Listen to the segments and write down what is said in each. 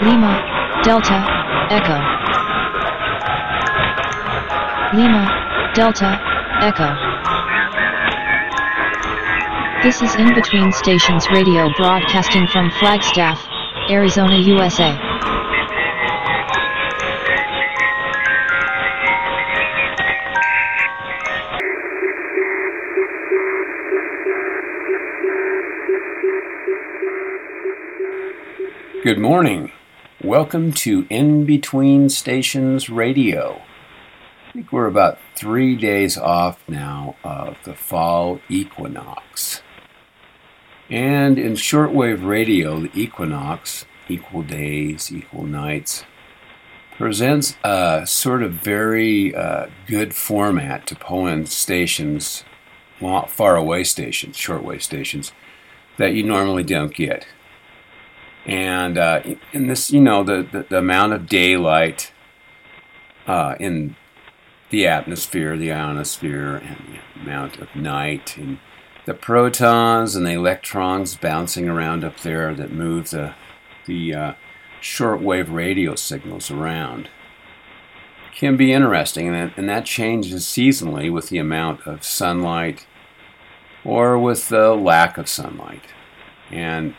Lima, Delta, Echo. Lima, Delta, Echo. This is In Between Stations Radio broadcasting from Flagstaff, Arizona, USA. Good morning. Welcome to In Between Stations Radio. I think we're about three days off now of the fall equinox. And in shortwave radio, the equinox, equal days, equal nights, presents a sort of very uh, good format to pull in stations, far away stations, shortwave stations, that you normally don't get. And uh, in this, you know, the, the, the amount of daylight uh, in the atmosphere, the ionosphere, and the amount of night, and the protons and the electrons bouncing around up there that move the, the uh, shortwave radio signals around can be interesting, and that, and that changes seasonally with the amount of sunlight or with the lack of sunlight. And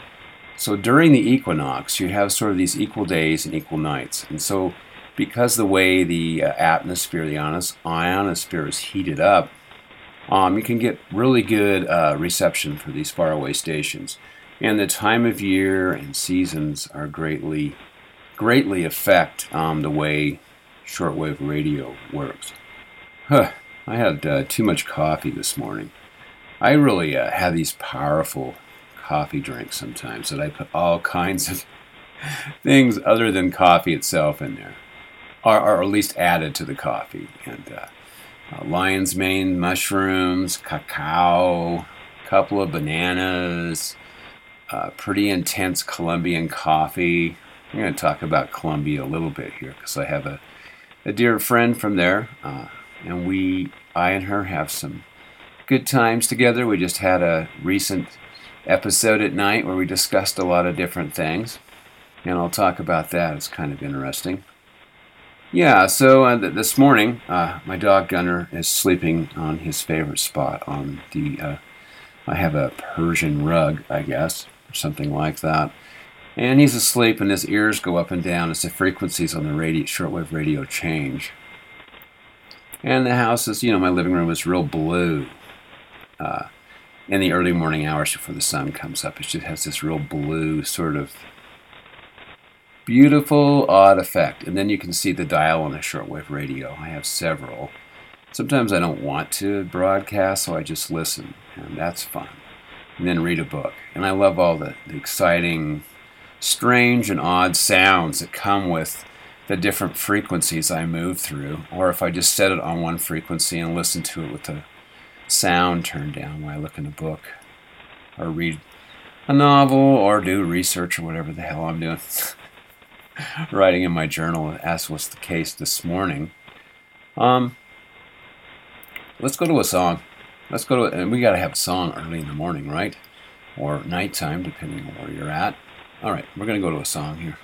so during the equinox, you have sort of these equal days and equal nights. And so, because the way the uh, atmosphere, the ionosphere is heated up, um, you can get really good uh, reception for these faraway stations. And the time of year and seasons are greatly, greatly affect um, the way shortwave radio works. Huh, I had uh, too much coffee this morning. I really uh, have these powerful coffee drink sometimes that I put all kinds of things other than coffee itself in there, or, or at least added to the coffee. And uh, uh, lion's mane mushrooms, cacao, couple of bananas, uh, pretty intense Colombian coffee. I'm going to talk about Colombia a little bit here because I have a, a dear friend from there, uh, and we, I and her, have some good times together. We just had a recent episode at night where we discussed a lot of different things. And I'll talk about that. It's kind of interesting. Yeah, so uh, th- this morning, uh, my dog Gunner is sleeping on his favorite spot on the. Uh, I have a Persian rug, I guess, or something like that. And he's asleep, and his ears go up and down as the frequencies on the radio, shortwave radio change. And the house is, you know, my living room is real blue. Uh, in the early morning hours before the sun comes up. It just has this real blue sort of beautiful, odd effect. And then you can see the dial on the shortwave radio. I have several. Sometimes I don't want to broadcast, so I just listen, and that's fun. And then read a book. And I love all the, the exciting, strange, and odd sounds that come with the different frequencies I move through. Or if I just set it on one frequency and listen to it with the sound turned down when I look in a book or read a novel or do research or whatever the hell I'm doing. Writing in my journal as was the case this morning. Um, let's go to a song. Let's go to, and we got to have a song early in the morning, right? Or nighttime, depending on where you're at. All right, we're going to go to a song here.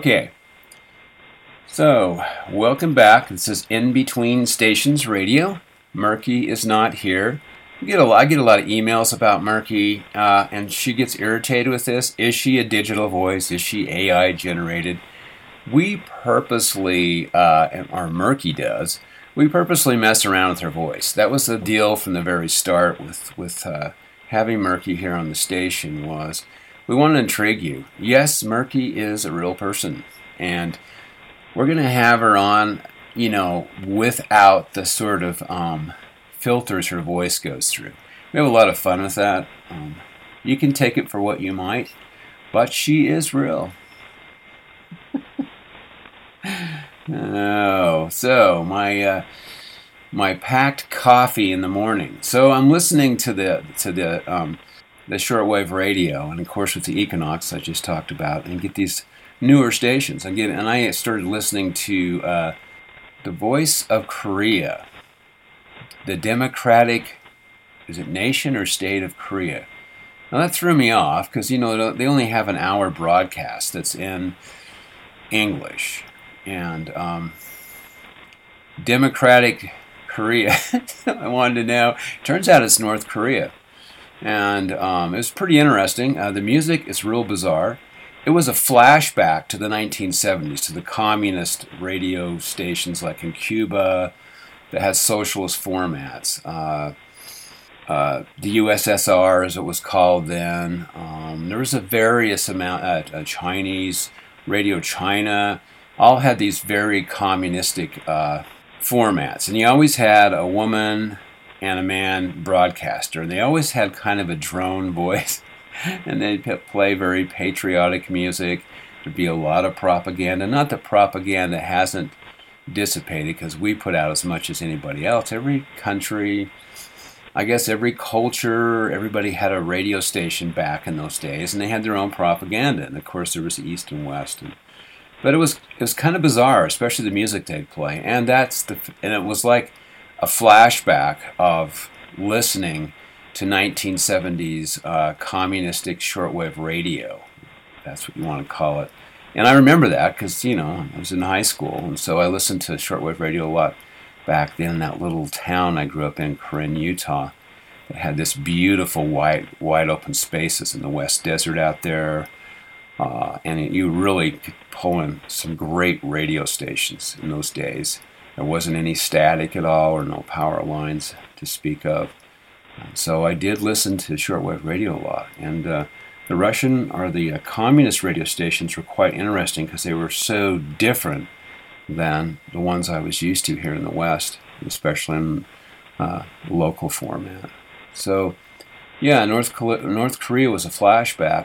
Okay. So, welcome back. This is In Between Stations Radio. Murky is not here. I get a lot, I get a lot of emails about Murky, uh, and she gets irritated with this. Is she a digital voice? Is she AI generated? We purposely, uh, or Murky does, we purposely mess around with her voice. That was the deal from the very start with with uh, having Murky here on the station. Was we want to intrigue you. Yes, Murky is a real person, and we're going to have her on, you know, without the sort of um, filters her voice goes through. We have a lot of fun with that. Um, you can take it for what you might, but she is real. oh, so my uh, my packed coffee in the morning. So I'm listening to the to the um, the shortwave radio, and of course with the Equinox I just talked about, and get these newer stations. And get and I started listening to uh, the Voice of Korea, the Democratic, is it nation or state of Korea? Now that threw me off because you know they only have an hour broadcast that's in English, and um, Democratic Korea. I wanted to know. Turns out it's North Korea and um, it was pretty interesting. Uh, the music is real bizarre. It was a flashback to the 1970s, to the communist radio stations like in Cuba that had socialist formats. Uh, uh, the USSR, as it was called then. Um, there was a various amount, uh, uh, Chinese, Radio China, all had these very communistic uh, formats. And you always had a woman and a man broadcaster. And they always had kind of a drone voice, and they'd play very patriotic music. There'd be a lot of propaganda. Not that propaganda hasn't dissipated, because we put out as much as anybody else. Every country, I guess every culture, everybody had a radio station back in those days, and they had their own propaganda. And of course, there was East and West. And, but it was it was kind of bizarre, especially the music they'd play. And that's the and it was like a flashback of listening to 1970s uh, communistic shortwave radio. That's what you want to call it. And I remember that because, you know, I was in high school, and so I listened to shortwave radio a lot back then in that little town I grew up in, Corinne, Utah. It had this beautiful wide, wide open spaces in the West Desert out there. Uh, and it, you really could pull in some great radio stations in those days. There wasn't any static at all or no power lines to speak of. So I did listen to shortwave radio a lot. And uh, the Russian or the uh, communist radio stations were quite interesting because they were so different than the ones I was used to here in the West, especially in uh, local format. So, yeah, North, North Korea was a flashback.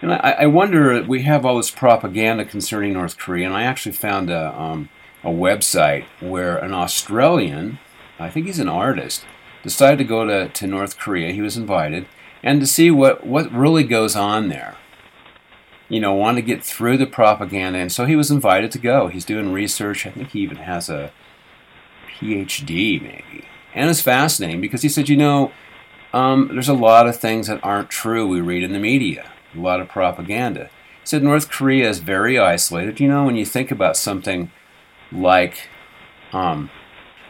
And I, I wonder, we have all this propaganda concerning North Korea, and I actually found a, um, a website where an Australian, I think he's an artist, decided to go to, to North Korea. He was invited, and to see what, what really goes on there. You know, want to get through the propaganda, and so he was invited to go. He's doing research. I think he even has a PhD, maybe. And it's fascinating because he said, you know, um, there's a lot of things that aren't true we read in the media, a lot of propaganda. He said North Korea is very isolated. You know, when you think about something like um,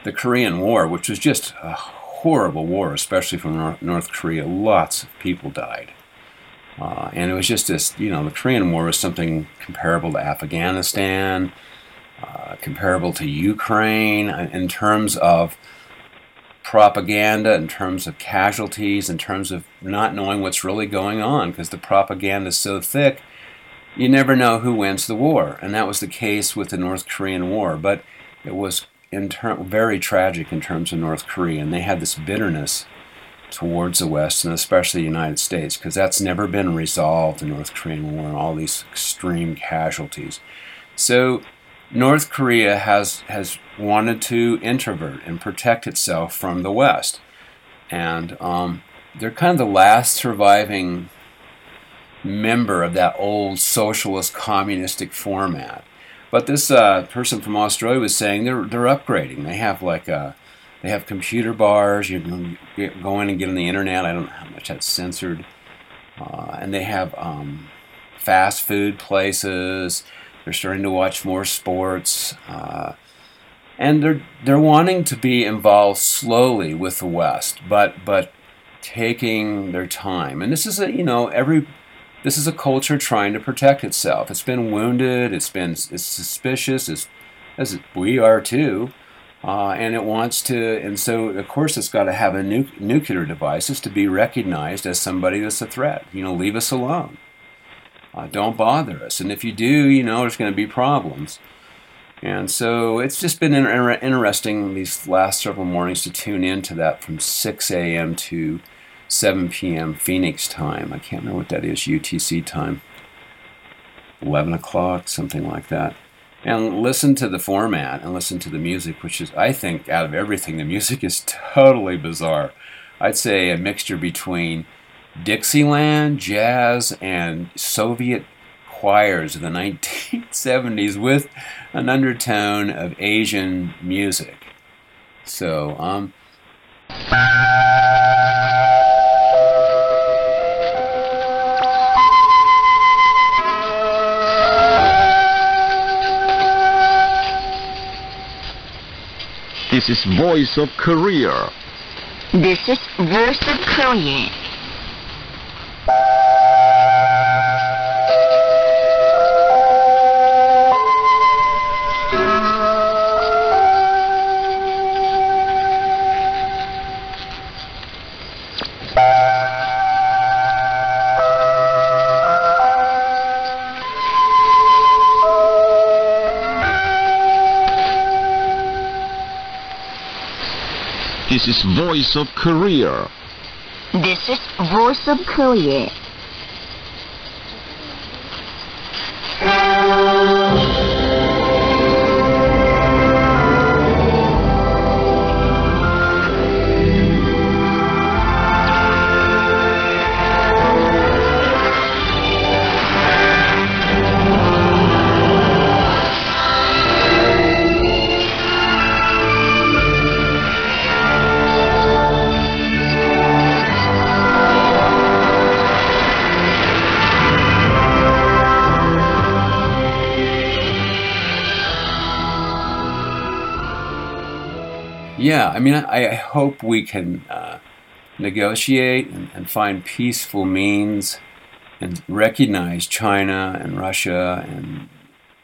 the Korean War, which was just a horrible war, especially from North Korea. Lots of people died. Uh, and it was just this, you know, the Korean War was something comparable to Afghanistan, uh, comparable to Ukraine in terms of propaganda, in terms of casualties, in terms of not knowing what's really going on, because the propaganda is so thick, you never know who wins the war. And that was the case with the North Korean War. But it was ter- very tragic in terms of North Korea, and they had this bitterness towards the West and especially the United States because that's never been resolved in North Korean War and all these extreme casualties. So North Korea has has wanted to introvert and protect itself from the West, and um, they're kind of the last surviving member of that old socialist communistic format. But this uh, person from Australia was saying they're they're upgrading. They have like a they have computer bars. You can go in and get on the internet. I don't know how much that's censored. Uh, and they have um, fast food places. They're starting to watch more sports. Uh, and they're they're wanting to be involved slowly with the West, but but taking their time. And this is a you know every this is a culture trying to protect itself. It's been wounded. It's been it's suspicious. As as we are too. Uh, and it wants to, and so of course it's got to have a nu- nuclear devices to be recognized as somebody that's a threat. You know, leave us alone. Uh, don't bother us. And if you do, you know, there's going to be problems. And so it's just been inter- interesting these last several mornings to tune into that from 6 a.m. to 7 p.m. Phoenix time. I can't remember what that is, UTC time. 11 o'clock, something like that and listen to the format and listen to the music, which is, I think, out of everything, the music is totally bizarre. I'd say a mixture between Dixieland, jazz, and Soviet choirs of the 1970s with an undertone of Asian music. So, um, This is Voice of Korea. This is Voice of Korea. This is Voice of Korea. This is Voice of Korea. Yeah, I mean, I, I hope we can uh, negotiate and, and find peaceful means and recognize China and Russia and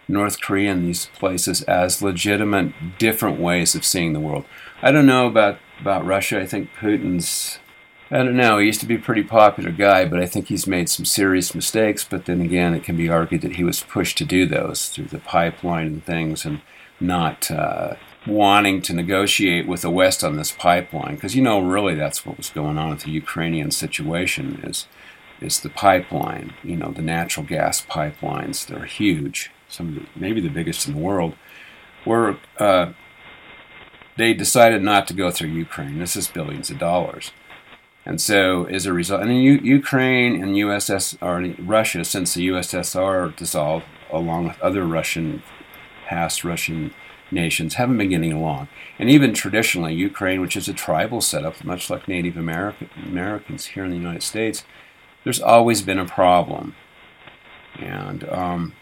North Korea and these places as legitimate different ways of seeing the world. I don't know about, about Russia. I think Putin's, I don't know, he used to be a pretty popular guy, but I think he's made some serious mistakes. But then again, it can be argued that he was pushed to do those through the pipeline and things and not uh, wanting to negotiate with the West on this pipeline. Because, you know, really that's what was going on with the Ukrainian situation is, is the pipeline, you know, the natural gas pipelines. They're huge some of the, maybe the biggest in the world, where uh, they decided not to go through Ukraine. This is billions of dollars. And so, as a result, and U- Ukraine and USS or Russia, since the USSR dissolved, along with other Russian, past Russian nations, haven't been getting along. And even traditionally, Ukraine, which is a tribal setup, much like Native American, Americans here in the United States, there's always been a problem. And um,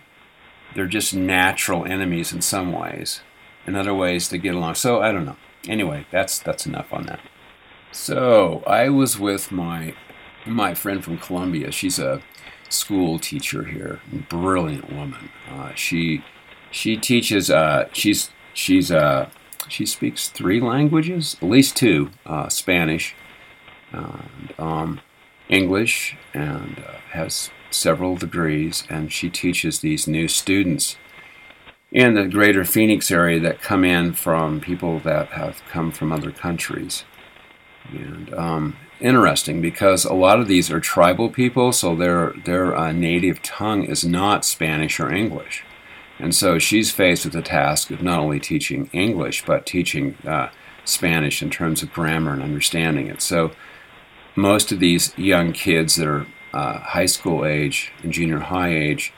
they're just natural enemies in some ways. In other ways, they get along. So I don't know. Anyway, that's that's enough on that. So I was with my my friend from Colombia. She's a school teacher here, brilliant woman. Uh, she she teaches. Uh, she's she's uh, she speaks three languages, at least two uh, Spanish and um, English, and uh, has several degrees. And she teaches these new students in the greater Phoenix area that come in from people that have come from other countries. And um, interesting because a lot of these are tribal people, so their their uh, native tongue is not Spanish or English, and so she's faced with the task of not only teaching English but teaching uh, Spanish in terms of grammar and understanding it. So most of these young kids that are uh, high school age and junior high age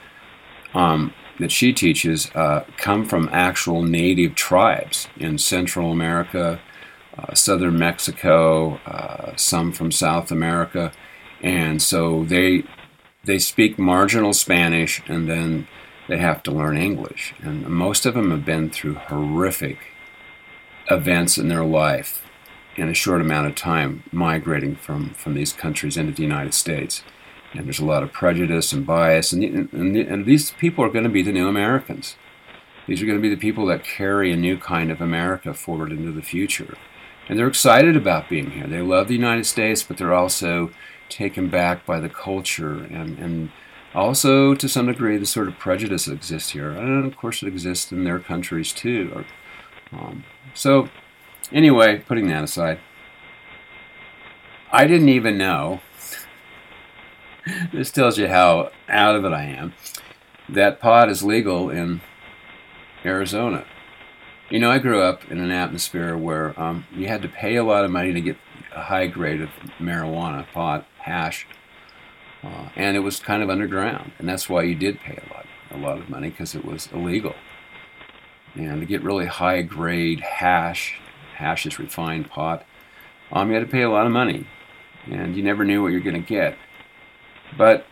um, that she teaches uh, come from actual native tribes in Central America, uh, Southern Mexico, uh, some from South America, and so they they speak marginal Spanish and then they have to learn English. And most of them have been through horrific events in their life in a short amount of time, migrating from, from these countries into the United States and there's a lot of prejudice and bias, and, and, and these people are going to be the new Americans. These are going to be the people that carry a new kind of America forward into the future. And they're excited about being here. They love the United States, but they're also taken back by the culture and, and also, to some degree, the sort of prejudice exists here. And of course, it exists in their countries too. Um, so, anyway, putting that aside, I didn't even know this tells you how out of it I am. That pot is legal in Arizona. You know, I grew up in an atmosphere where um, you had to pay a lot of money to get a high grade of marijuana, pot, hash, uh, and it was kind of underground, and that's why you did pay a lot, a lot of money because it was illegal. And to get really high grade hash, hash is refined pot, um, you had to pay a lot of money, and you never knew what you're going to get. But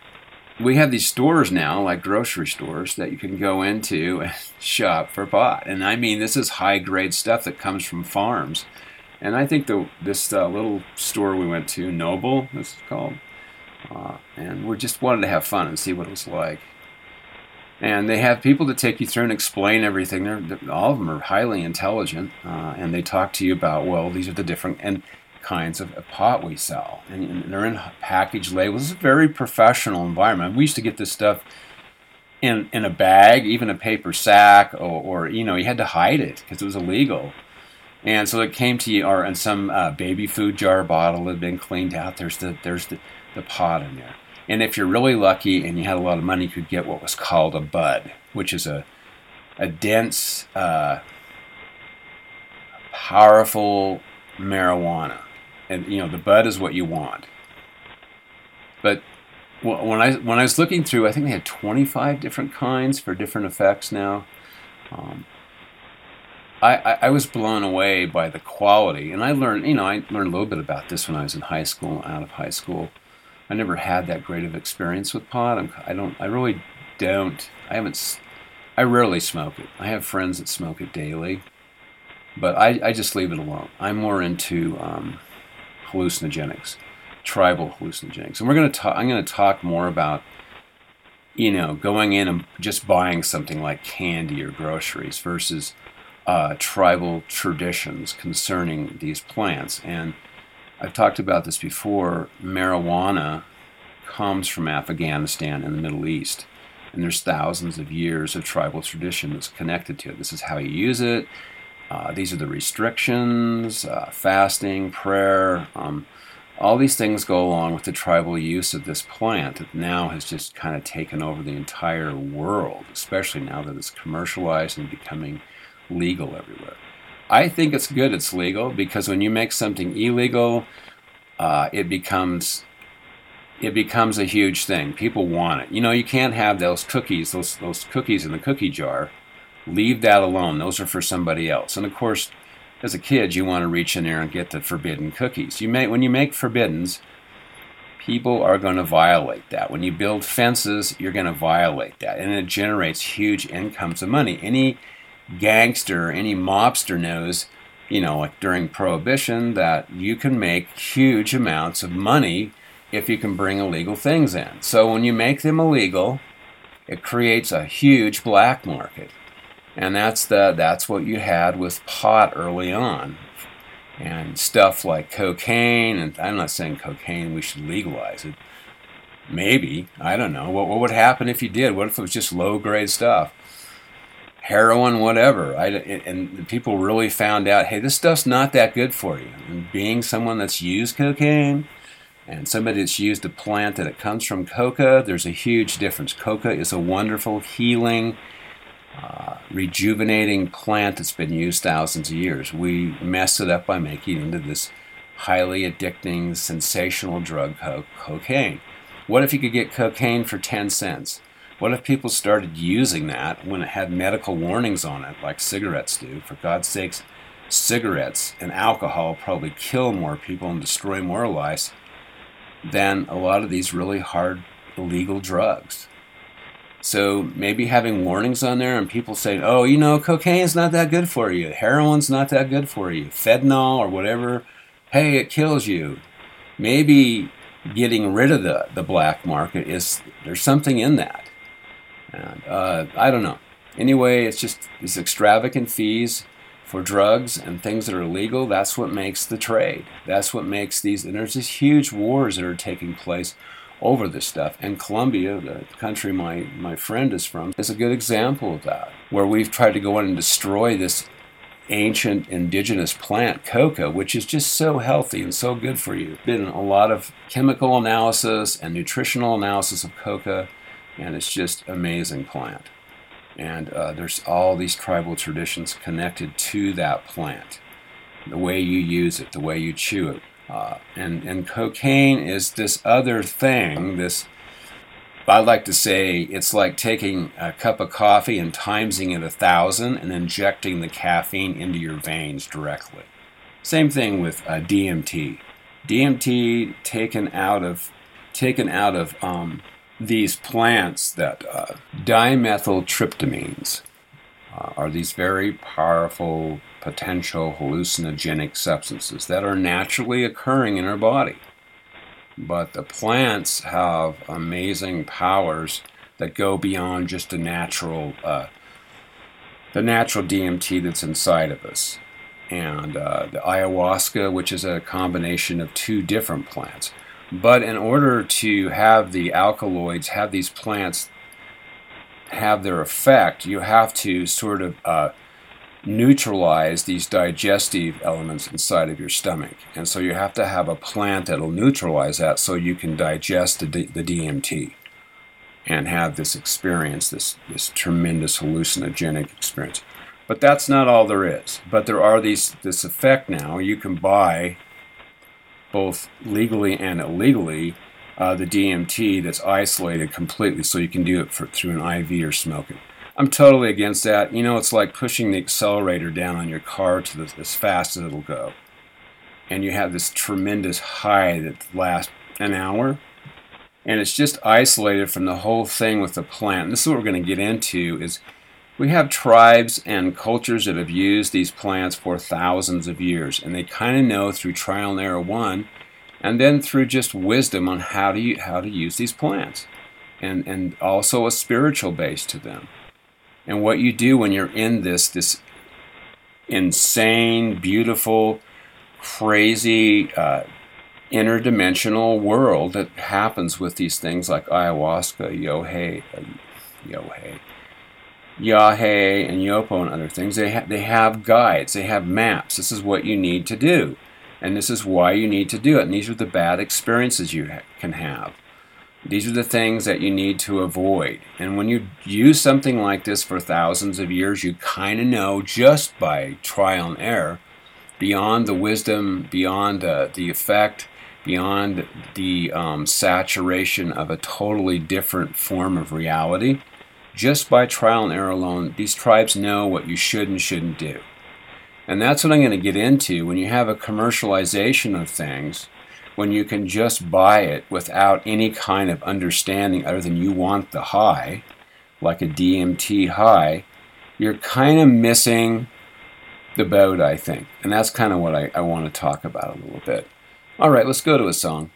we have these stores now, like grocery stores, that you can go into and shop for pot. And I mean, this is high grade stuff that comes from farms. And I think the this uh, little store we went to, Noble, is called, uh, and we just wanted to have fun and see what it was like. And they have people to take you through and explain everything. They're, all of them are highly intelligent, uh, and they talk to you about well, these are the different and kinds of, pot we sell, and, and they're in package labels. It's a very professional environment. We used to get this stuff in in a bag, even a paper sack, or, or you know, you had to hide it because it was illegal. And so it came to you, or in some uh, baby food jar bottle had been cleaned out. There's the there's the, the pot in there. And if you're really lucky and you had a lot of money, you could get what was called a bud, which is a a dense, uh, powerful marijuana and you know the bud is what you want. But when I when I was looking through, I think they had 25 different kinds for different effects now. Um, I, I, I, was blown away by the quality, and I learned you know I learned a little bit about this when I was in high school, out of high school. I never had that great of experience with pot. I'm, I don't. I really don't. I haven't. I rarely smoke it. I have friends that smoke it daily, but I, I just leave it alone. I'm more into um, hallucinogenics, tribal hallucinogenics. And we're to talk, I'm to talk more about, you know, going in and just buying something like candy or groceries versus uh, tribal traditions concerning these plants. And I've talked about this before. Marijuana comes from Afghanistan and the Middle East. And there's thousands of years of tribal tradition that's connected to it. This is how you use it. Uh, these are the restrictions, uh, fasting, prayer. Um, all these things go along with the tribal use of this plant that now has just kind of taken over the entire world, especially now that it's commercialized and becoming legal everywhere. I think it's good it's legal because when you make something illegal, uh, it becomes it becomes a huge thing. People want it. You know, you can't have those cookies, those those cookies in the cookie jar Leave that alone. Those are for somebody else. And of course, as a kid, you want to reach in there and get the forbidden cookies. You may, when you make forbiddens, people are going to violate that. When you build fences, you're going to violate that, and it generates huge incomes of money. Any gangster, any mobster knows, you know, like during Prohibition, that you can make huge amounts of money if you can bring illegal things in. So when you make them illegal, it creates a huge black market. And that's the that's what you had with pot early on. And stuff like cocaine, and I'm not saying cocaine, we should legalize it. Maybe. I don't know. What, what would happen if you did? What if it was just low grade stuff? Heroin, whatever. I, and people really found out hey, this stuff's not that good for you. And being someone that's used cocaine and somebody that's used a plant that it comes from coca, there's a huge difference. Coca is a wonderful, healing, uh, rejuvenating plant that's been used thousands of years. We mess it up by making it into this highly addicting, sensational drug, co- cocaine. What if you could get cocaine for 10 cents? What if people started using that when it had medical warnings on it, like cigarettes do? For God's sakes, cigarettes and alcohol probably kill more people and destroy more lives than a lot of these really hard illegal drugs. So maybe having warnings on there and people saying, oh, you know, cocaine's not that good for you, heroin's not that good for you, fentanyl or whatever, hey, it kills you. Maybe getting rid of the, the black market is there's something in that. And uh, I don't know. Anyway, it's just these extravagant fees for drugs and things that are illegal. That's what makes the trade. That's what makes these. And there's these huge wars that are taking place over this stuff. And Colombia, the country my, my friend is from, is a good example of that, where we've tried to go in and destroy this ancient indigenous plant, coca, which is just so healthy and so good for you. Been a lot of chemical analysis and nutritional analysis of coca, and it's just amazing plant. And uh, there's all these tribal traditions connected to that plant. The way you use it, the way you chew it. Uh, and, and cocaine is this other thing, this I like to say it's like taking a cup of coffee and timesing it a thousand and injecting the caffeine into your veins directly. Same thing with uh, DMT. DMT taken out of taken out of um, these plants that uh, dimethyltryptamines uh, are these very powerful potential hallucinogenic substances that are naturally occurring in our body. But the plants have amazing powers that go beyond just the natural, uh, the natural DMT that's inside of us. And uh, the ayahuasca, which is a combination of two different plants. But in order to have the alkaloids, have these plants have their effect, you have to sort of uh, neutralize these digestive elements inside of your stomach. And so you have to have a plant that'll neutralize that so you can digest the, D- the DMT and have this experience, this, this tremendous hallucinogenic experience. But that's not all there is. But there are these this effect now. You can buy both legally and illegally uh, the DMT that's isolated completely, so you can do it for, through an IV or smoking. I'm totally against that. You know, it's like pushing the accelerator down on your car to the, as fast as it'll go. And you have this tremendous high that lasts an hour. And it's just isolated from the whole thing with the plant. And this is what we're going to get into is we have tribes and cultures that have used these plants for thousands of years. And they kind of know through trial and error one, and then through just wisdom on how to, how to use these plants. And, and also a spiritual base to them and what you do when you're in this this insane, beautiful, crazy, uh, interdimensional world that happens with these things like ayahuasca, yohei, uh, yohei, yahe, and yopo, and other things. They ha- they have guides, they have maps. This is what you need to do, and this is why you need to do it. And these are the bad experiences you ha- can have. These are the things that you need to avoid. And when you use something like this for thousands of years, you kind of know just by trial and error, beyond the wisdom, beyond uh, the effect, beyond the um, saturation of a totally different form of reality, just by trial and error alone, these tribes know what you should and shouldn't do. And that's what I'm going to get into. When you have a commercialization of things, when you can just buy it without any kind of understanding other than you want the high, like a DMT high, you're kind of missing the boat, I think. And that's kind of what I, I want to talk about a little bit. All right, let's go to a song.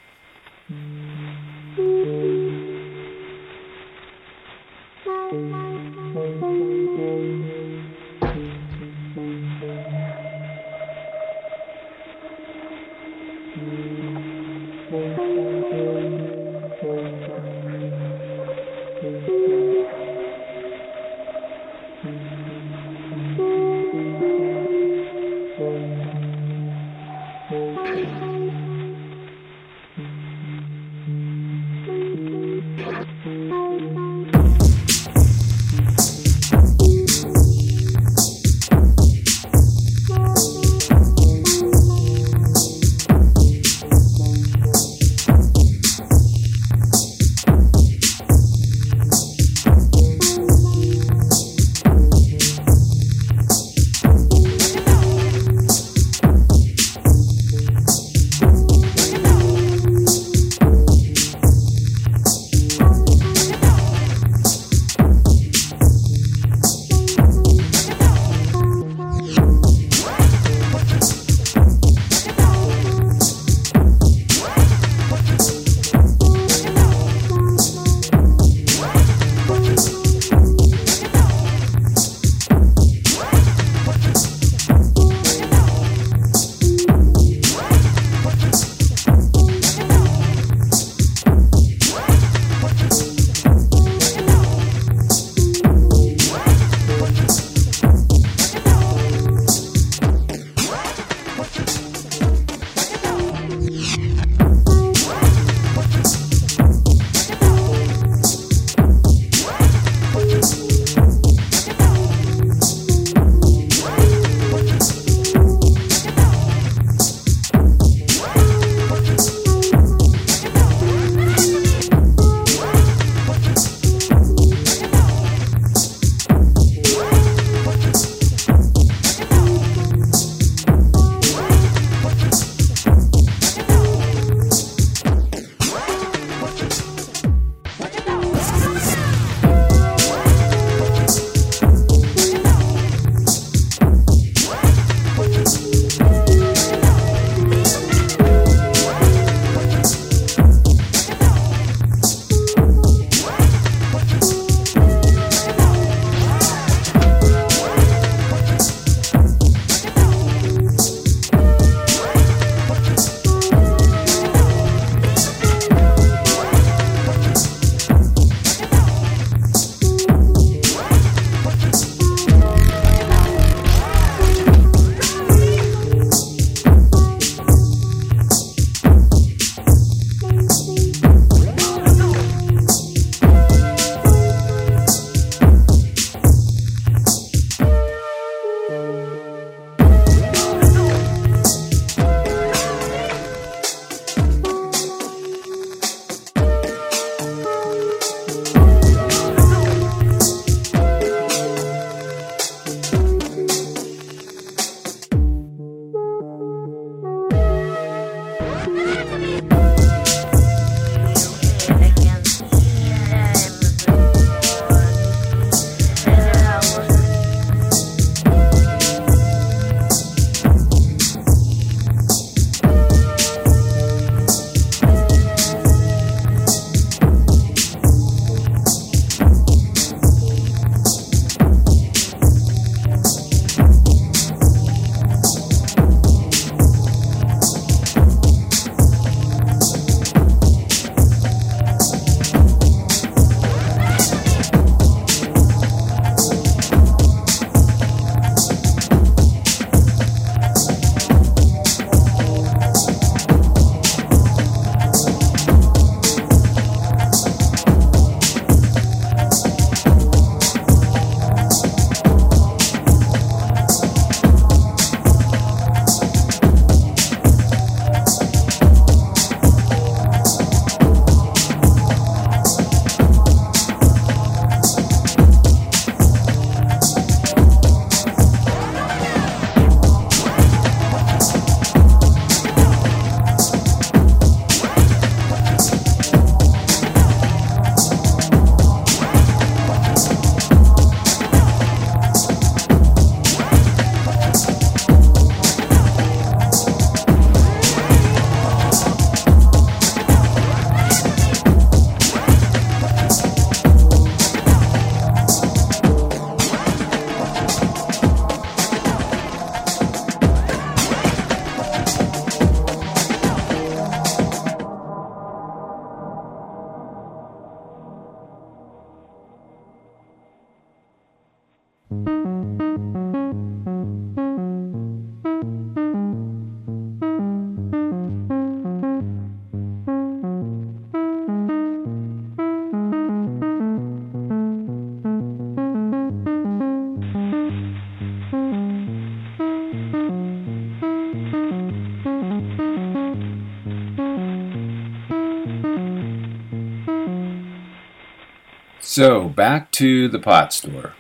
So back to the pot store.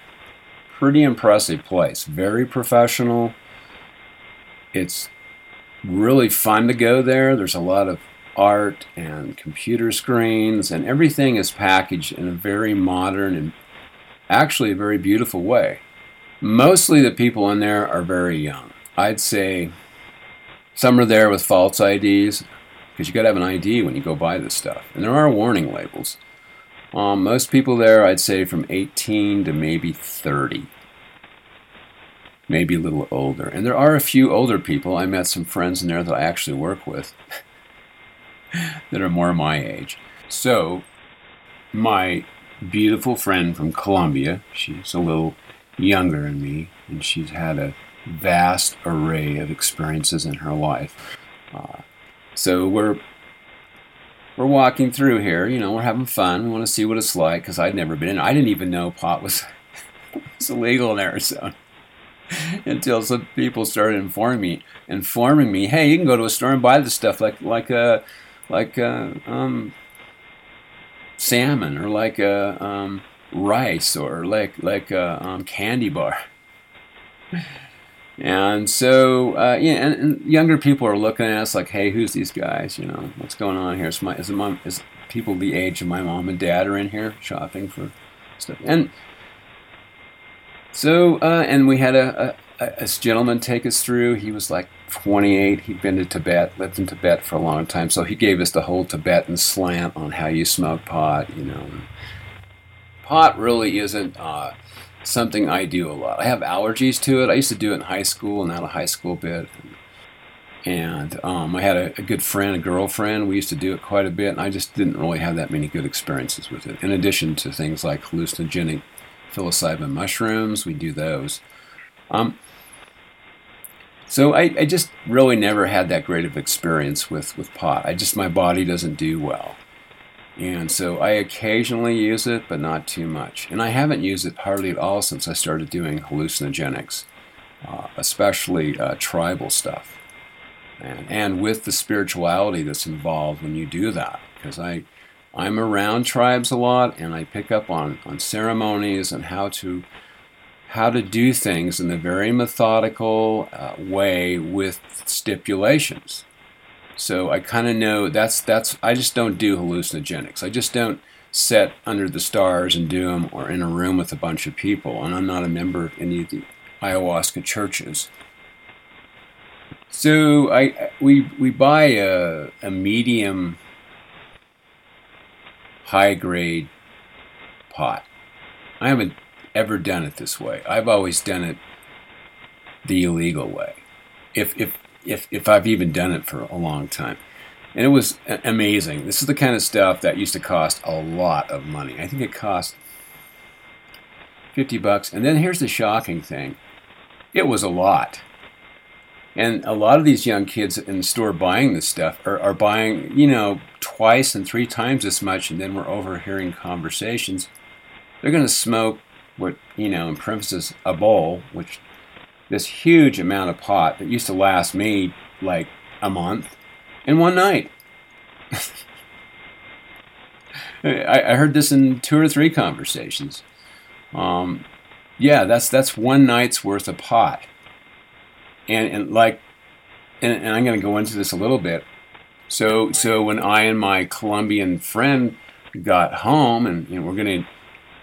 Pretty impressive place. Very professional. It's really fun to go there. There's a lot of art and computer screens, and everything is packaged in a very modern and actually a very beautiful way. Mostly the people in there are very young. I'd say some are there with false IDs because you got to have an ID when you go buy this stuff, and there are warning labels. Um, most people there, I'd say from 18 to maybe 30, maybe a little older. And there are a few older people. I met some friends in there that I actually work with that are more my age. So, my beautiful friend from Colombia, she's a little younger than me, and she's had a vast array of experiences in her life. Uh, so we're we're walking through here. You know, we're having fun. We want to see what it's like because I'd never been in. I didn't even know pot was was illegal in Arizona until some people started informing me, informing me, hey, you can go to a store and buy this stuff like like a like a, um, salmon or like a um, rice or like like a um, candy bar. And so, uh, yeah, and, and, younger people are looking at us like, "Hey, who's these guys? You know, what's going on here? Is my is mom is people the age of my mom and dad are in here shopping for stuff?" And so, uh, and we had a, a, a gentleman take us through. He was like 28. He'd been to Tibet, lived in Tibet for a long time, so he gave us the whole Tibetan slant on how you smoke pot. You know, pot really isn't. Uh, something I do a lot. I have allergies to it. I used to do it in high school and out of high school a bit. And um, I had a, a, good friend, a girlfriend. We used to do it quite a bit, and I just didn't really have that many good experiences with it. In addition to things like hallucinogenic psilocybin mushrooms, we do those. Um, so I, I just really never had that great of experience with, with pot. I just my body doesn't do well. And so I occasionally use it, but not too much. And I haven't used it hardly at all since I started doing hallucinogenics, uh, especially uh, tribal stuff. And, and with the spirituality that's involved when you do that. Because I, I'm around tribes a lot and I pick up on, on ceremonies and how to how to do things in a very methodical uh, way with stipulations. So I kind of know that's that's I just don't do hallucinogenics. I just don't sit under the stars and do them or in a room with a bunch of people. And I'm not a member of any of the ayahuasca churches. So I we we buy a a medium high grade pot. I haven't ever done it this way. I've always done it the illegal way. If if if if I've even done it for a long time. And it was amazing. This is the kind of stuff that used to cost a lot of money. I think it cost 50 bucks. And then here's the shocking thing. It was a lot. And a lot of these young kids in the store buying this stuff are, are buying, you know, twice and three times as much, and then we're overhearing conversations. They're going to smoke what, you know, in parentheses, a bowl, which this huge amount of pot that used to last me like a month in one night. I, I, heard this in two or three conversations. Um, yeah, that's that's one night's worth of pot, and and like, and, and I'm going to go into this a little bit. So so when I and my Colombian friend got home and know, we're going to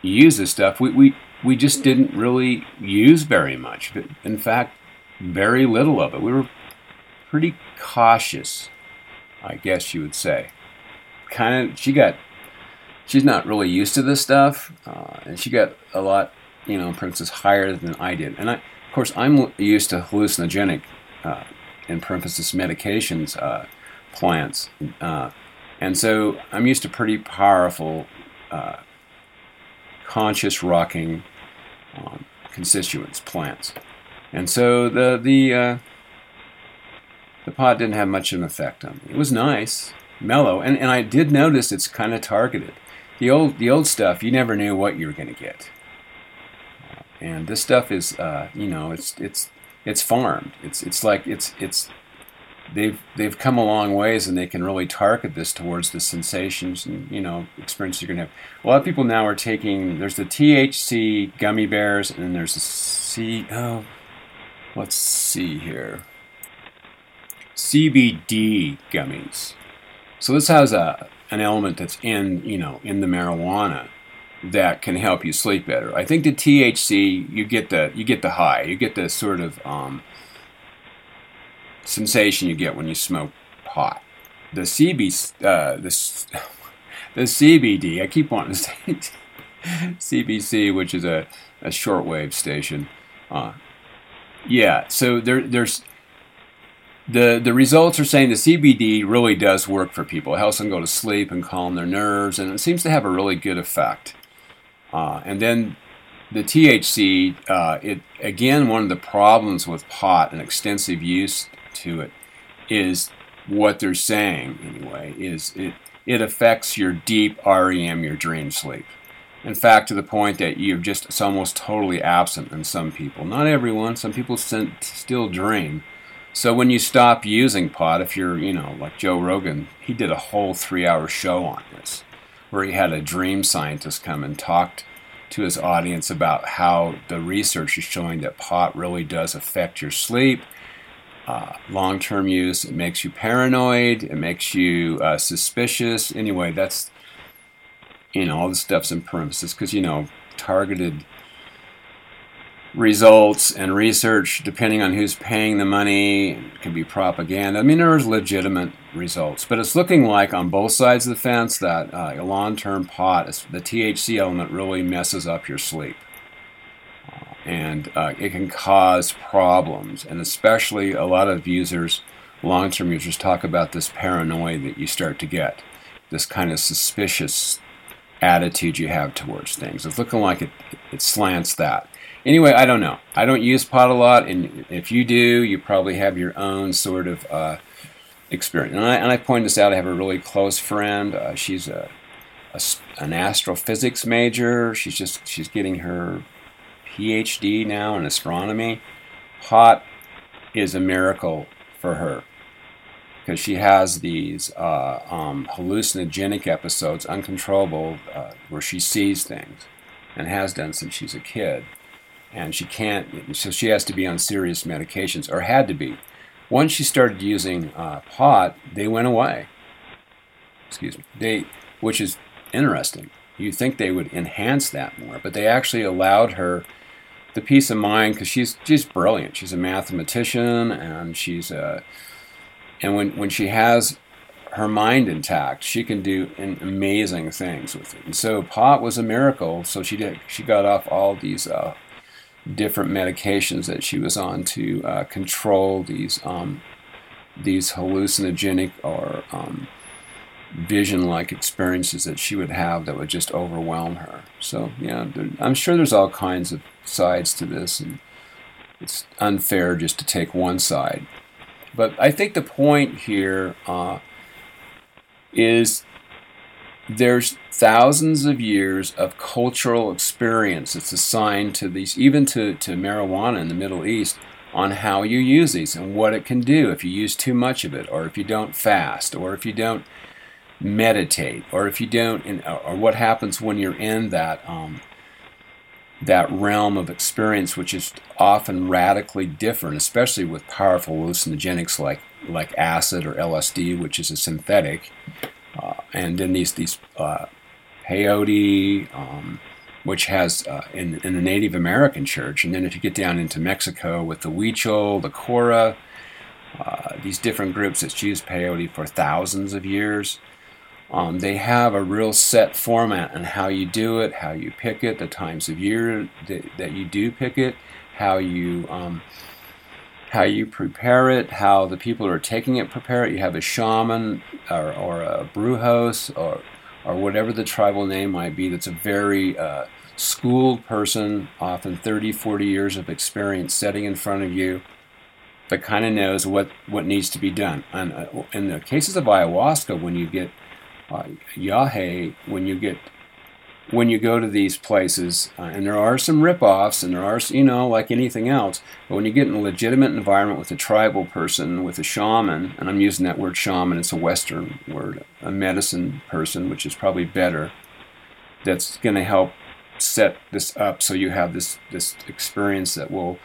use this stuff, we, we we just didn't really use very much. In fact, very little of it. We were pretty cautious, I guess you would say. Kind of, she got, she's not really used to this stuff, uh, and she got a lot, you know, parentheses higher than I did. And I, of course, I'm used to hallucinogenic, uh, parentheses, medications, uh, plants. Uh, and so I'm used to pretty powerful, uh, conscious rocking um, constituents, plants. And so the the uh, the pot didn't have much of an effect on me. It was nice, mellow, and, and I did notice it's kind of targeted. The old the old stuff, you never knew what you were going to get. And this stuff is, uh, you know, it's it's it's farmed. It's it's like it's it's they've they've come a long ways and they can really target this towards the sensations and you know experiences you're gonna have. A lot of people now are taking there's the THC gummy bears and then there's the C oh let's see here CBD gummies. So this has a an element that's in you know in the marijuana that can help you sleep better. I think the THC you get the you get the high, you get the sort of um, sensation you get when you smoke pot. The CB uh, this the CBD I keep wanting to say CBC, which is a, a shortwave station. Uh, yeah, so there there's the the results are saying the CBD really does work for people. It helps them go to sleep and calm their nerves, and it seems to have a really good effect. Uh, and then the THC, uh, it again one of the problems with pot and extensive use to it is what they're saying anyway is it it affects your deep REM, your dream sleep. In fact, to the point that you're just it's almost totally absent in some people. Not everyone. Some people still dream. So when you stop using pot, if you're, you know, like Joe Rogan, he did a whole three-hour show on this where he had a dream scientist come and talked to his audience about how the research is showing that pot really does affect your sleep. Uh, Long term use, it makes you paranoid, it makes you uh, suspicious. Anyway, that's, you know, all the stuff's in parentheses because, you know, targeted results and research, depending on who's paying the money, can be propaganda. I mean, there's legitimate results, but it's looking like on both sides of the fence that uh, a long-term pot, the THC element, really messes up your sleep, and uh, it can cause problems. And especially a lot of users, long-term users, talk about this paranoia that you start to get, this kind of suspicious attitude you have towards things. It's looking like it, it slants that. Anyway, I don't know. I don't use pot a lot, and if you do, you probably have your own sort of uh, experience. And I, and I point this out. I have a really close friend. Uh, she's a, a, an astrophysics major. She's just she's getting her PhD now in astronomy. Pot is a miracle for her because she has these uh, um, hallucinogenic episodes, uncontrollable, uh, where she sees things, and has done since she's a kid and she can't, so she has to be on serious medications, or had to be. Once she started using uh, pot, they went away. Excuse me. They, which is interesting. You think they would enhance that more, but they actually allowed her the peace of mind because she's she's brilliant. She's a mathematician, and she's a, and when when she has her mind intact, she can do amazing things with it. And so pot was a miracle. So she did. She got off all these uh, different medications that she was on to uh, control these um, these hallucinogenic or um, vision-like experiences that she would have that would just overwhelm her. So yeah, there, I'm sure there's all kinds of sides to this, and it's unfair just to take one side. But I think the point here uh, is there's thousands of years of cultural experience that's assigned to these, even to, to marijuana in the Middle East, on how you use these and what it can do if you use too much of it, or if you don't fast, or if you don't meditate, or if you don't, or what happens when you're in that um, that realm of experience, which is often radically different, especially with powerful hallucinogenics like like acid or LSD, which is a synthetic uh, and then these these uh, peyote, um, which has uh, in in the Native American church, and then if you get down into Mexico with the Huichol, the Cora, uh, these different groups that use peyote for thousands of years. Um, they have a real set format on how you do it, how you pick it, the times of year that, that you do pick it, how you um, how you prepare it, how the people who are taking it prepare it. You have a shaman or, or a brujos or or whatever the tribal name might be. That's a very uh, schooled person, often 30, 40 years of experience, sitting in front of you, that kind of knows what what needs to be done. And uh, in the cases of ayahuasca, when you get uh, when you get when you go to these places, uh, and there are some rip-offs, and there are, you know, like anything else, but when you get in a legitimate environment with a tribal person, with a shaman, and I'm using that word shaman, it's a Western word, a medicine person, which is probably better, that's going to help set this up so you have this, this experience that will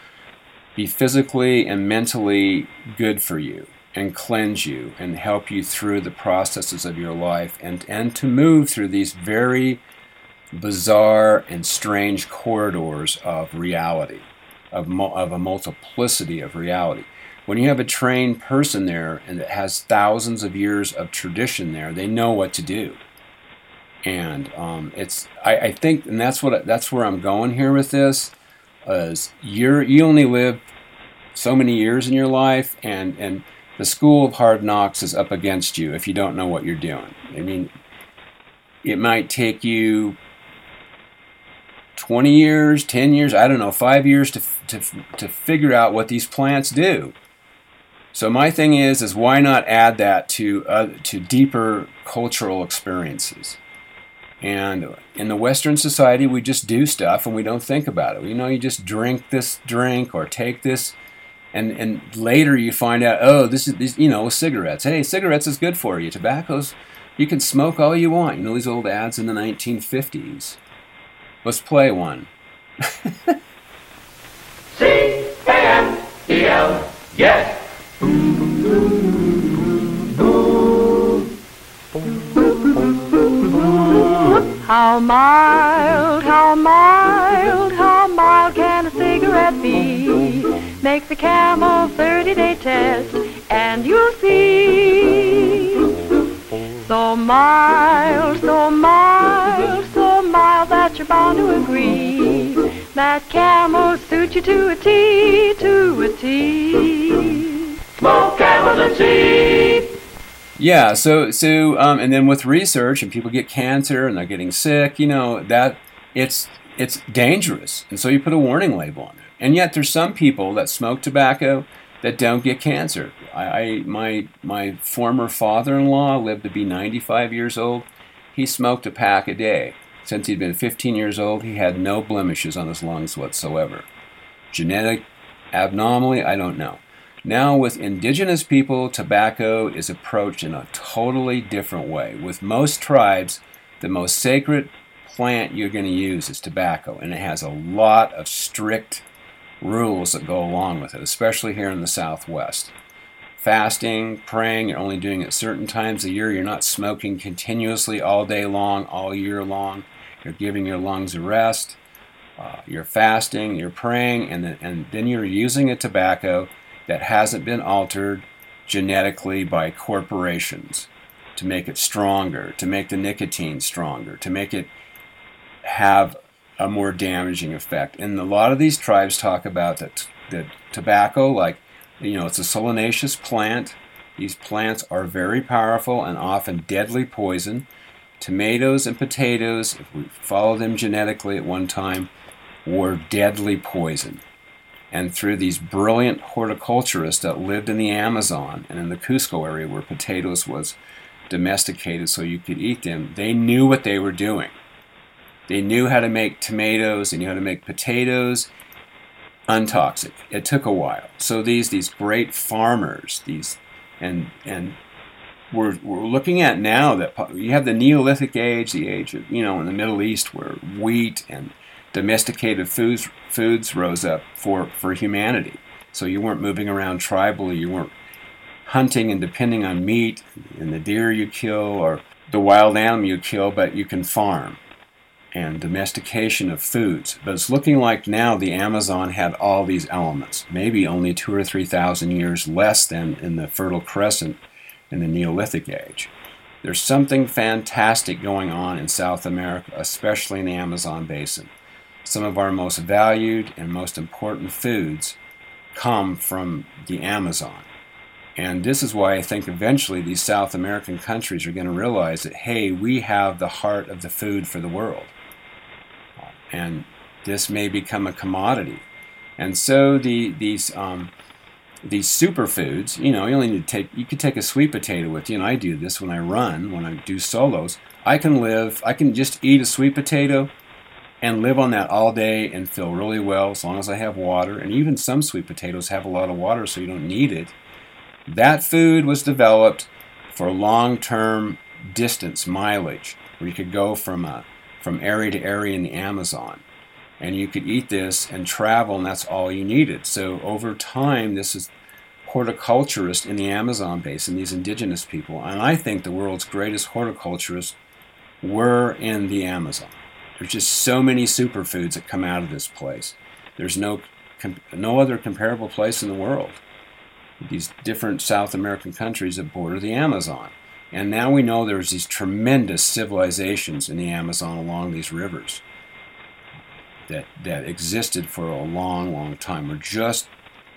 be physically and mentally good for you and cleanse you and help you through the processes of your life and, and to move through these very bizarre and strange corridors of reality, of, of a multiplicity of reality. When you have a trained person there and that has thousands of years of tradition there, they know what to do. And um, it's, I, I, think, and that's what that's where I'm going here with this. Is you're you only live so many years in your life, and and the school of hard knocks is up against you if you don't know what you're doing. I mean, it might take you 20 years, 10 years, I don't know, five years to, to, to figure out what these plants do. So my thing is, is why not add that to, uh, to deeper cultural experiences? And in the Western society, we just do stuff and we don't think about it. You know, you just drink this drink or take this, and and later you find out, oh, this is this, you know, cigarettes. Hey, cigarettes is good for you. Tobacco's, you can smoke all you want. You know these old ads in the 1950s. Let's play one. C A M E L, yes. How mild, how mild, Make the camel 30 day test and you'll see. So mild, so mild, so mild that you're bound to agree. That camel suits you to a T, to a T. Smoke camels and see. Yeah, so so um, and then with research and people get cancer and they're getting sick, you know that it's it's dangerous, and so you put a warning label on it. And yet there's some people that smoke tobacco that don't get cancer. I, I my my former father-in-law lived to be 95 years old. He smoked a pack a day. Since he'd been 15 years old, he had no blemishes on his lungs whatsoever. Genetic abnormally, I don't know. Now, with indigenous people, tobacco is approached in a totally different way. With most tribes, the most sacred plant you're going to use is tobacco, and it has a lot of strict rules that go along with it, especially here in the Southwest. Fasting, praying, you're only doing it certain times a year. You're not smoking continuously all day long, all year long. You're giving your lungs a rest. Uh, you're fasting, you're praying, and then, and then you're using a tobacco that hasn't been altered genetically by corporations to make it stronger, to make the nicotine stronger, to make it have a more damaging effect. And a lot of these tribes talk about that that tobacco, like you know, it's a solanaceous plant. These plants are very powerful and often deadly poison. Tomatoes and potatoes, if we follow them genetically at one time, were deadly poison and through these brilliant horticulturists that lived in the Amazon and in the Cusco area where potatoes was domesticated so you could eat them, they knew what they were doing. They knew how to make tomatoes, they knew how to make potatoes untoxic. It took a while. So these these great farmers, these and and we're, we're looking at now that you have the Neolithic age, the age of you know in the Middle East where wheat and domesticated foods foods rose up for, for humanity. So you weren't moving around tribally, you weren't hunting and depending on meat and the deer you kill or the wild animal you kill, but you can farm and domestication of foods. But it's looking like now the Amazon had all these elements, maybe only two or three thousand years less than in the Fertile Crescent in the Neolithic age. There's something fantastic going on in South America, especially in the Amazon basin some of our most valued and most important foods come from the Amazon. And this is why I think eventually these South American countries are going to realize that, hey, we have the heart of the food for the world. And this may become a commodity. And so the, these, um, these superfoods. You know, you only need to take you could take a sweet potato with you, and I do this when I run, when I do solos. I can live. I can just eat a sweet potato and live on that all day and feel really well as long as I have water. And even some sweet potatoes have a lot of water, so you don't need it. That food was developed for long-term distance mileage, where you could go from a, from area to area in the Amazon, and you could eat this and travel, and that's all you needed. So over time, this is horticulturists in the Amazon basin, these indigenous people, and I think the world's greatest horticulturists were in the Amazon. There's just so many superfoods that come out of this place. There's no no other comparable place in the world. These different South American countries that border the Amazon. And now we know there's these tremendous civilizations in the Amazon along these rivers that, that existed for a long, long time. We're just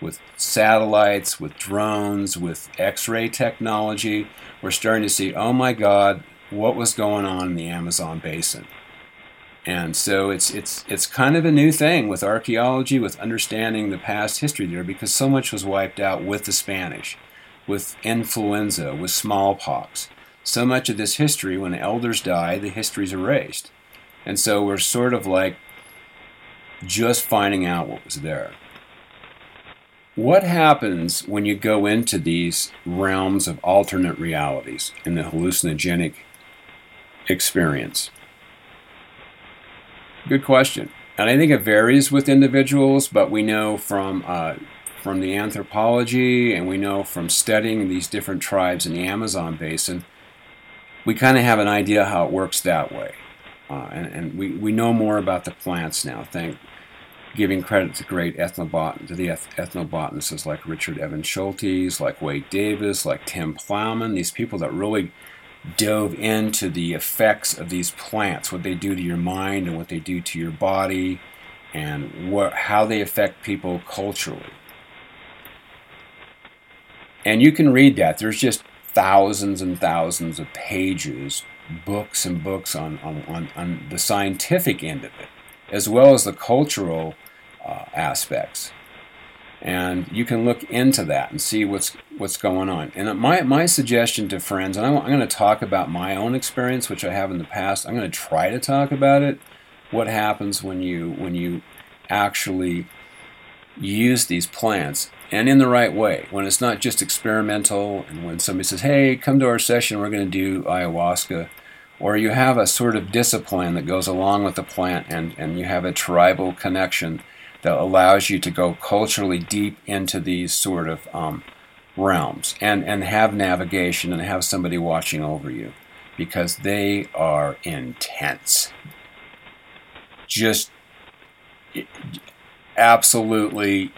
with satellites, with drones, with X ray technology, we're starting to see, oh my God, what was going on in the Amazon basin. And so it's it's it's kind of a new thing with archaeology, with understanding the past history there, because so much was wiped out with the Spanish, with influenza, with smallpox. So much of this history, when elders die, the history's erased. And so we're sort of like just finding out what was there. What happens when you go into these realms of alternate realities in the hallucinogenic experience? Good question. And I think it varies with individuals, but we know from uh, from the anthropology and we know from studying these different tribes in the Amazon basin, we kind of have an idea how it works that way. Uh, and, and we, we know more about the plants now, thank giving credit to great ethnobot to the eth- ethnobotanists like Richard Evans Schultes, like Wade Davis, like Tim Plowman, these people that really dove into the effects of these plants, what they do to your mind and what they do to your body, and what, how they affect people culturally. And you can read that. There's just thousands and thousands of pages, books and books on, on, on, on the scientific end of it, as well as the cultural uh, aspects and you can look into that and see what's what's going on. And my my suggestion to friends, and I'm, I'm going to talk about my own experience, which I have in the past. I'm going to try to talk about it. What happens when you when you actually use these plants and in the right way when it's not just experimental and when somebody says hey come to our session we're going to do ayahuasca or you have a sort of discipline that goes along with the plant and, and you have a tribal connection that allows you to go culturally deep into these sort of um, realms and, and have navigation and have somebody watching over you because they are intense. Just absolutely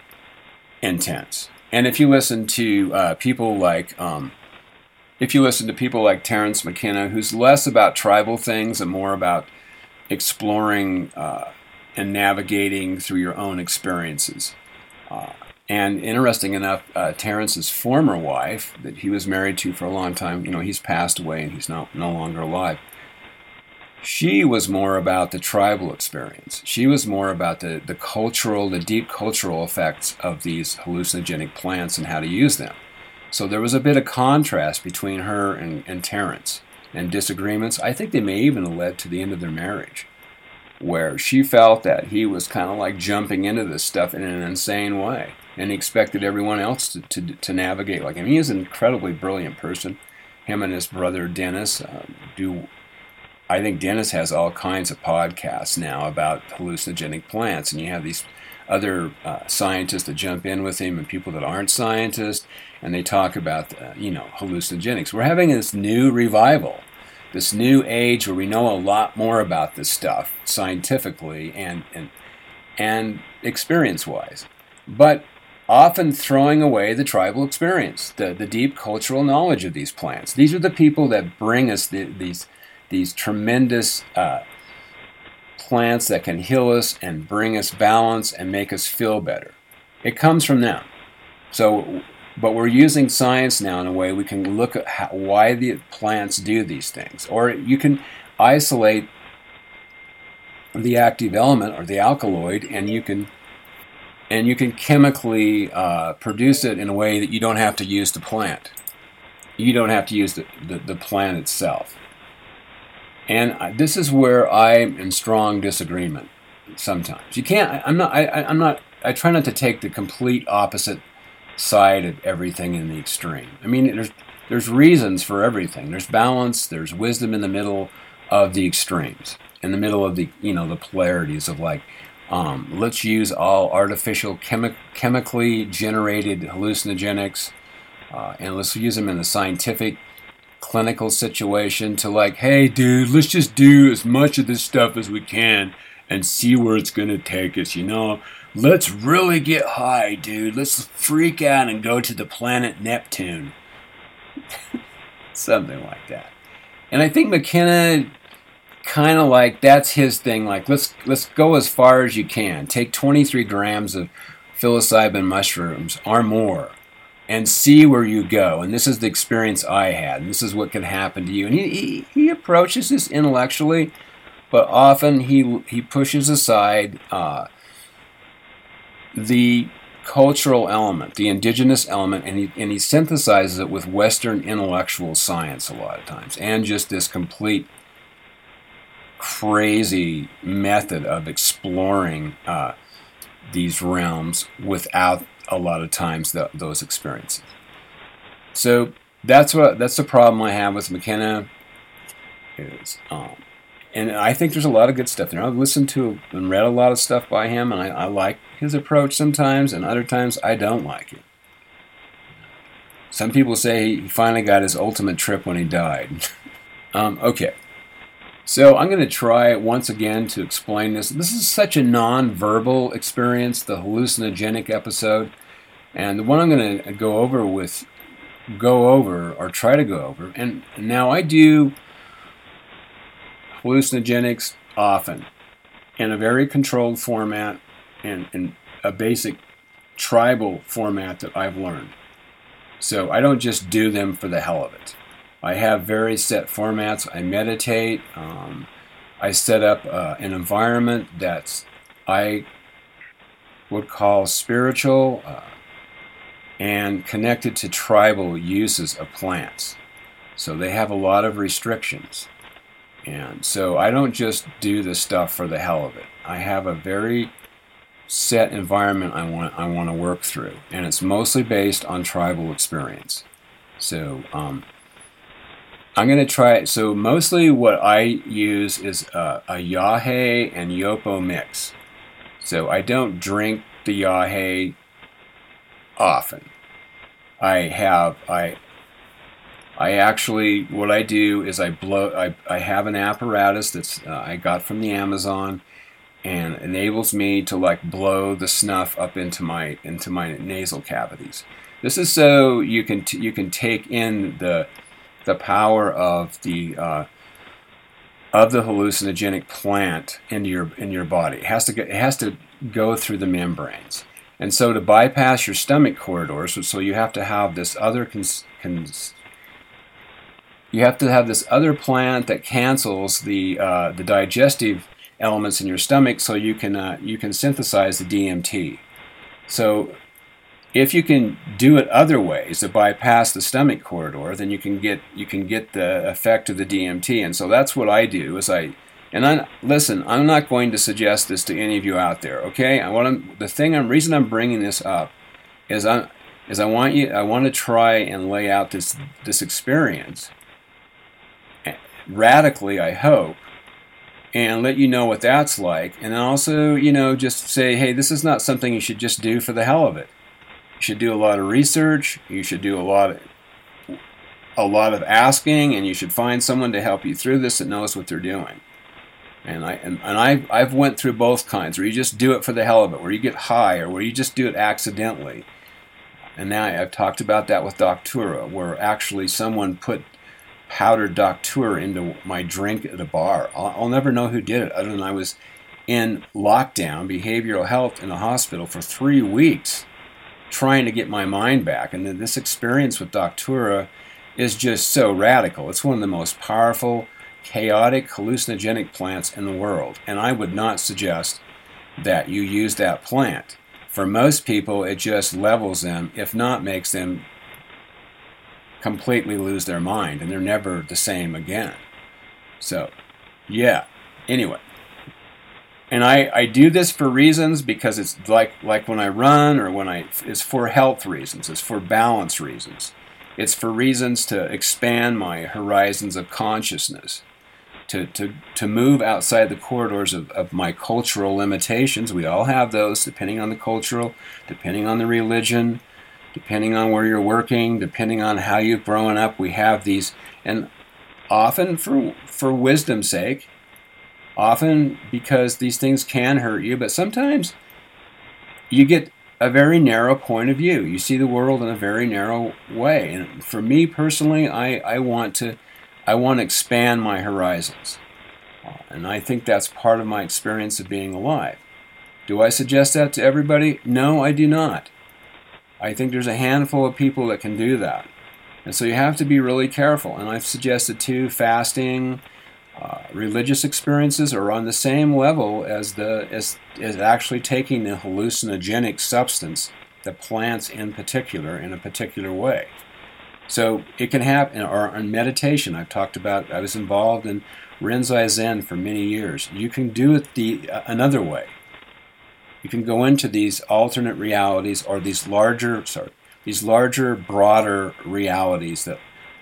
intense. And if you listen to uh, people like, um, if you listen to people like Terence McKenna, who's less about tribal things and more about exploring uh, and navigating through your own experiences. Uh, and interesting enough, uh, Terence's former wife, that he was married to for a long time, you know, he's passed away and he's not, no longer alive. She was more about the tribal experience. She was more about the, the cultural, the deep cultural effects of these hallucinogenic plants and how to use them. So there was a bit of contrast between her and, and Terence and disagreements. I think they may even have led to the end of their marriage where she felt that he was kind of like jumping into this stuff in an insane way and he expected everyone else to, to, to navigate like him. He is an incredibly brilliant person. Him and his brother Dennis uh, do. I think Dennis has all kinds of podcasts now about hallucinogenic plants, and you have these other uh, scientists that jump in with him and people that aren't scientists, and they talk about uh, you know hallucinogenics. We're having this new revival this new age where we know a lot more about this stuff scientifically and and and experience wise but often throwing away the tribal experience the, the deep cultural knowledge of these plants these are the people that bring us the, these these tremendous uh, plants that can heal us and bring us balance and make us feel better it comes from them so but we're using science now in a way we can look at how, why the plants do these things. Or you can isolate the active element or the alkaloid and you can and you can chemically uh, produce it in a way that you don't have to use the plant. You don't have to use the, the, the plant itself. And this is where I'm in strong disagreement sometimes. You can't, I'm not, I- I'm not, I try not to take the complete opposite side of everything in the extreme. I mean, there's, there's reasons for everything. There's balance, there's wisdom in the middle of the extremes, in the middle of the, you know, the polarities of like, um, let's use all artificial chemi- chemically generated hallucinogenics uh, and let's use them in the scientific clinical situation to like hey dude let's just do as much of this stuff as we can and see where it's going to take us you know? Let's really get high dude. Let's freak out and go to the planet neptune. Something like that. And i think mckenna kind of like that's his thing like let's let's go as far as you can. Take 23 grams of psilocybin mushrooms or more and see where you go. And this is the experience i had. And this is what can happen to you. And he, he, he approaches this intellectually but often he he pushes aside uh, the cultural element, the indigenous element, and he, and he synthesizes it with Western intellectual science a lot of times, and just this complete crazy method of exploring uh, these realms without a lot of times th- those experiences. So that's what that's the problem I have with McKenna. Is um, and I think there's a lot of good stuff there. I've listened to and read a lot of stuff by him, and I, I like his approach sometimes, and other times I don't like it. Some people say he finally got his ultimate trip when he died. um, okay. So I'm going to try once again to explain this. This is such a non-verbal experience, the hallucinogenic episode, and the one I'm going to go over with, go over or try to go over. And now I do hallucinogenics often in a very controlled format and in a basic tribal format that I've learned. So I don't just do them for the hell of it. I have very set formats. I meditate. Um, I set up uh, an environment that's I would call spiritual uh, and connected to tribal uses of plants. So they have a lot of restrictions. And so I don't just do this stuff for the hell of it. I have a very set environment I want I want to work through, and it's mostly based on tribal experience. So um, I'm going to try. So mostly what I use is uh, a yahe and yopo mix. So I don't drink the yahe often. I have I I actually what I do is I blow I, I have an apparatus that's uh, I got from the Amazon and enables me to like blow the snuff up into my into my nasal cavities. This is so you can t- you can take in the the power of the uh, of the hallucinogenic plant into your in your body. It has to go, it has to go through the membranes. And so to bypass your stomach corridors, so you have to have this other cons, cons, you have to have this other plant that cancels the uh, the digestive elements in your stomach, so you can uh, you can synthesize the DMT. So if you can do it other ways to bypass the stomach corridor, then you can get you can get the effect of the DMT. And so that's what I do. Is I and I listen. I'm not going to suggest this to any of you out there. Okay, I want the thing. I'm reason I'm bringing this up is I is I want you. I want to try and lay out this this experience eh, radically. I hope and let you know what that's like. And also, you know, just say, hey, this is not something you should just do for the hell of it. You should do a lot of research. You should do a lot of a lot of asking, and you should find someone to help you through this that knows what they're doing. And I and, and I I've went through both kinds, where you just do it for the hell of it, where you get high, or where you just do it accidentally. And now I've talked about that with Datura, where actually someone put powdered Datura into my drink at a bar. I'll, I'll never know who did it, other than I was in lockdown, behavioral health in a hospital for three weeks, trying to get my mind back. And then this experience with Datura is just so radical. It's one of the most powerful, chaotic, hallucinogenic plants in the world. And I would not suggest that you use that plant For most people, it just levels them, if not makes them completely lose their mind and they're never the same again. So, yeah. Anyway, and I, I do this for reasons because it's like like when I run or when I it's for health reasons, it's for balance reasons. It's for reasons to expand my horizons of consciousness, to, to, to move outside the corridors of, of my cultural limitations. We all have those, depending on the cultural, depending on the religion, depending on where you're working, depending on how you've grown up, we have these, and often for for wisdom's sake, often because these things can hurt you, but sometimes you get a very narrow point of view. You see the world in a very narrow way. And for me personally, I, I want to I want to expand my horizons. And I think that's part of my experience of being alive. Do I suggest that to everybody? No, I do not. I think there's a handful of people that can do that. And so you have to be really careful. And I've suggested too fasting, uh, religious experiences are on the same level as the as, as actually taking the hallucinogenic substance, the plants in particular, in a particular way. So it can happen, or in meditation, I've talked about. I was involved in Rinzai Zen for many years. You can do it the uh, another way. You can go into these alternate realities or these larger, sorry, these larger, broader realities that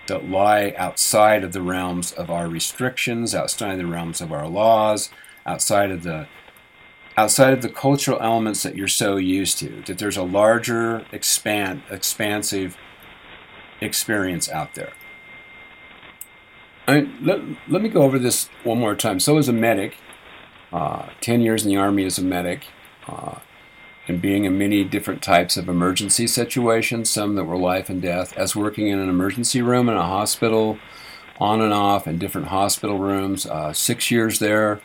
that lie outside of the realms of our restrictions, outside of the realms of our laws, outside of the outside of the cultural elements that you're so used to. That there's a larger, expand, expansive experience out there. I, let, let me go over this one more time. So, as a medic, uh, 10 years in the Army as a medic, uh, and being in many different types of emergency situations, some that were life and death, as working in an emergency room in a hospital, on and off in different hospital rooms, uh, six years there,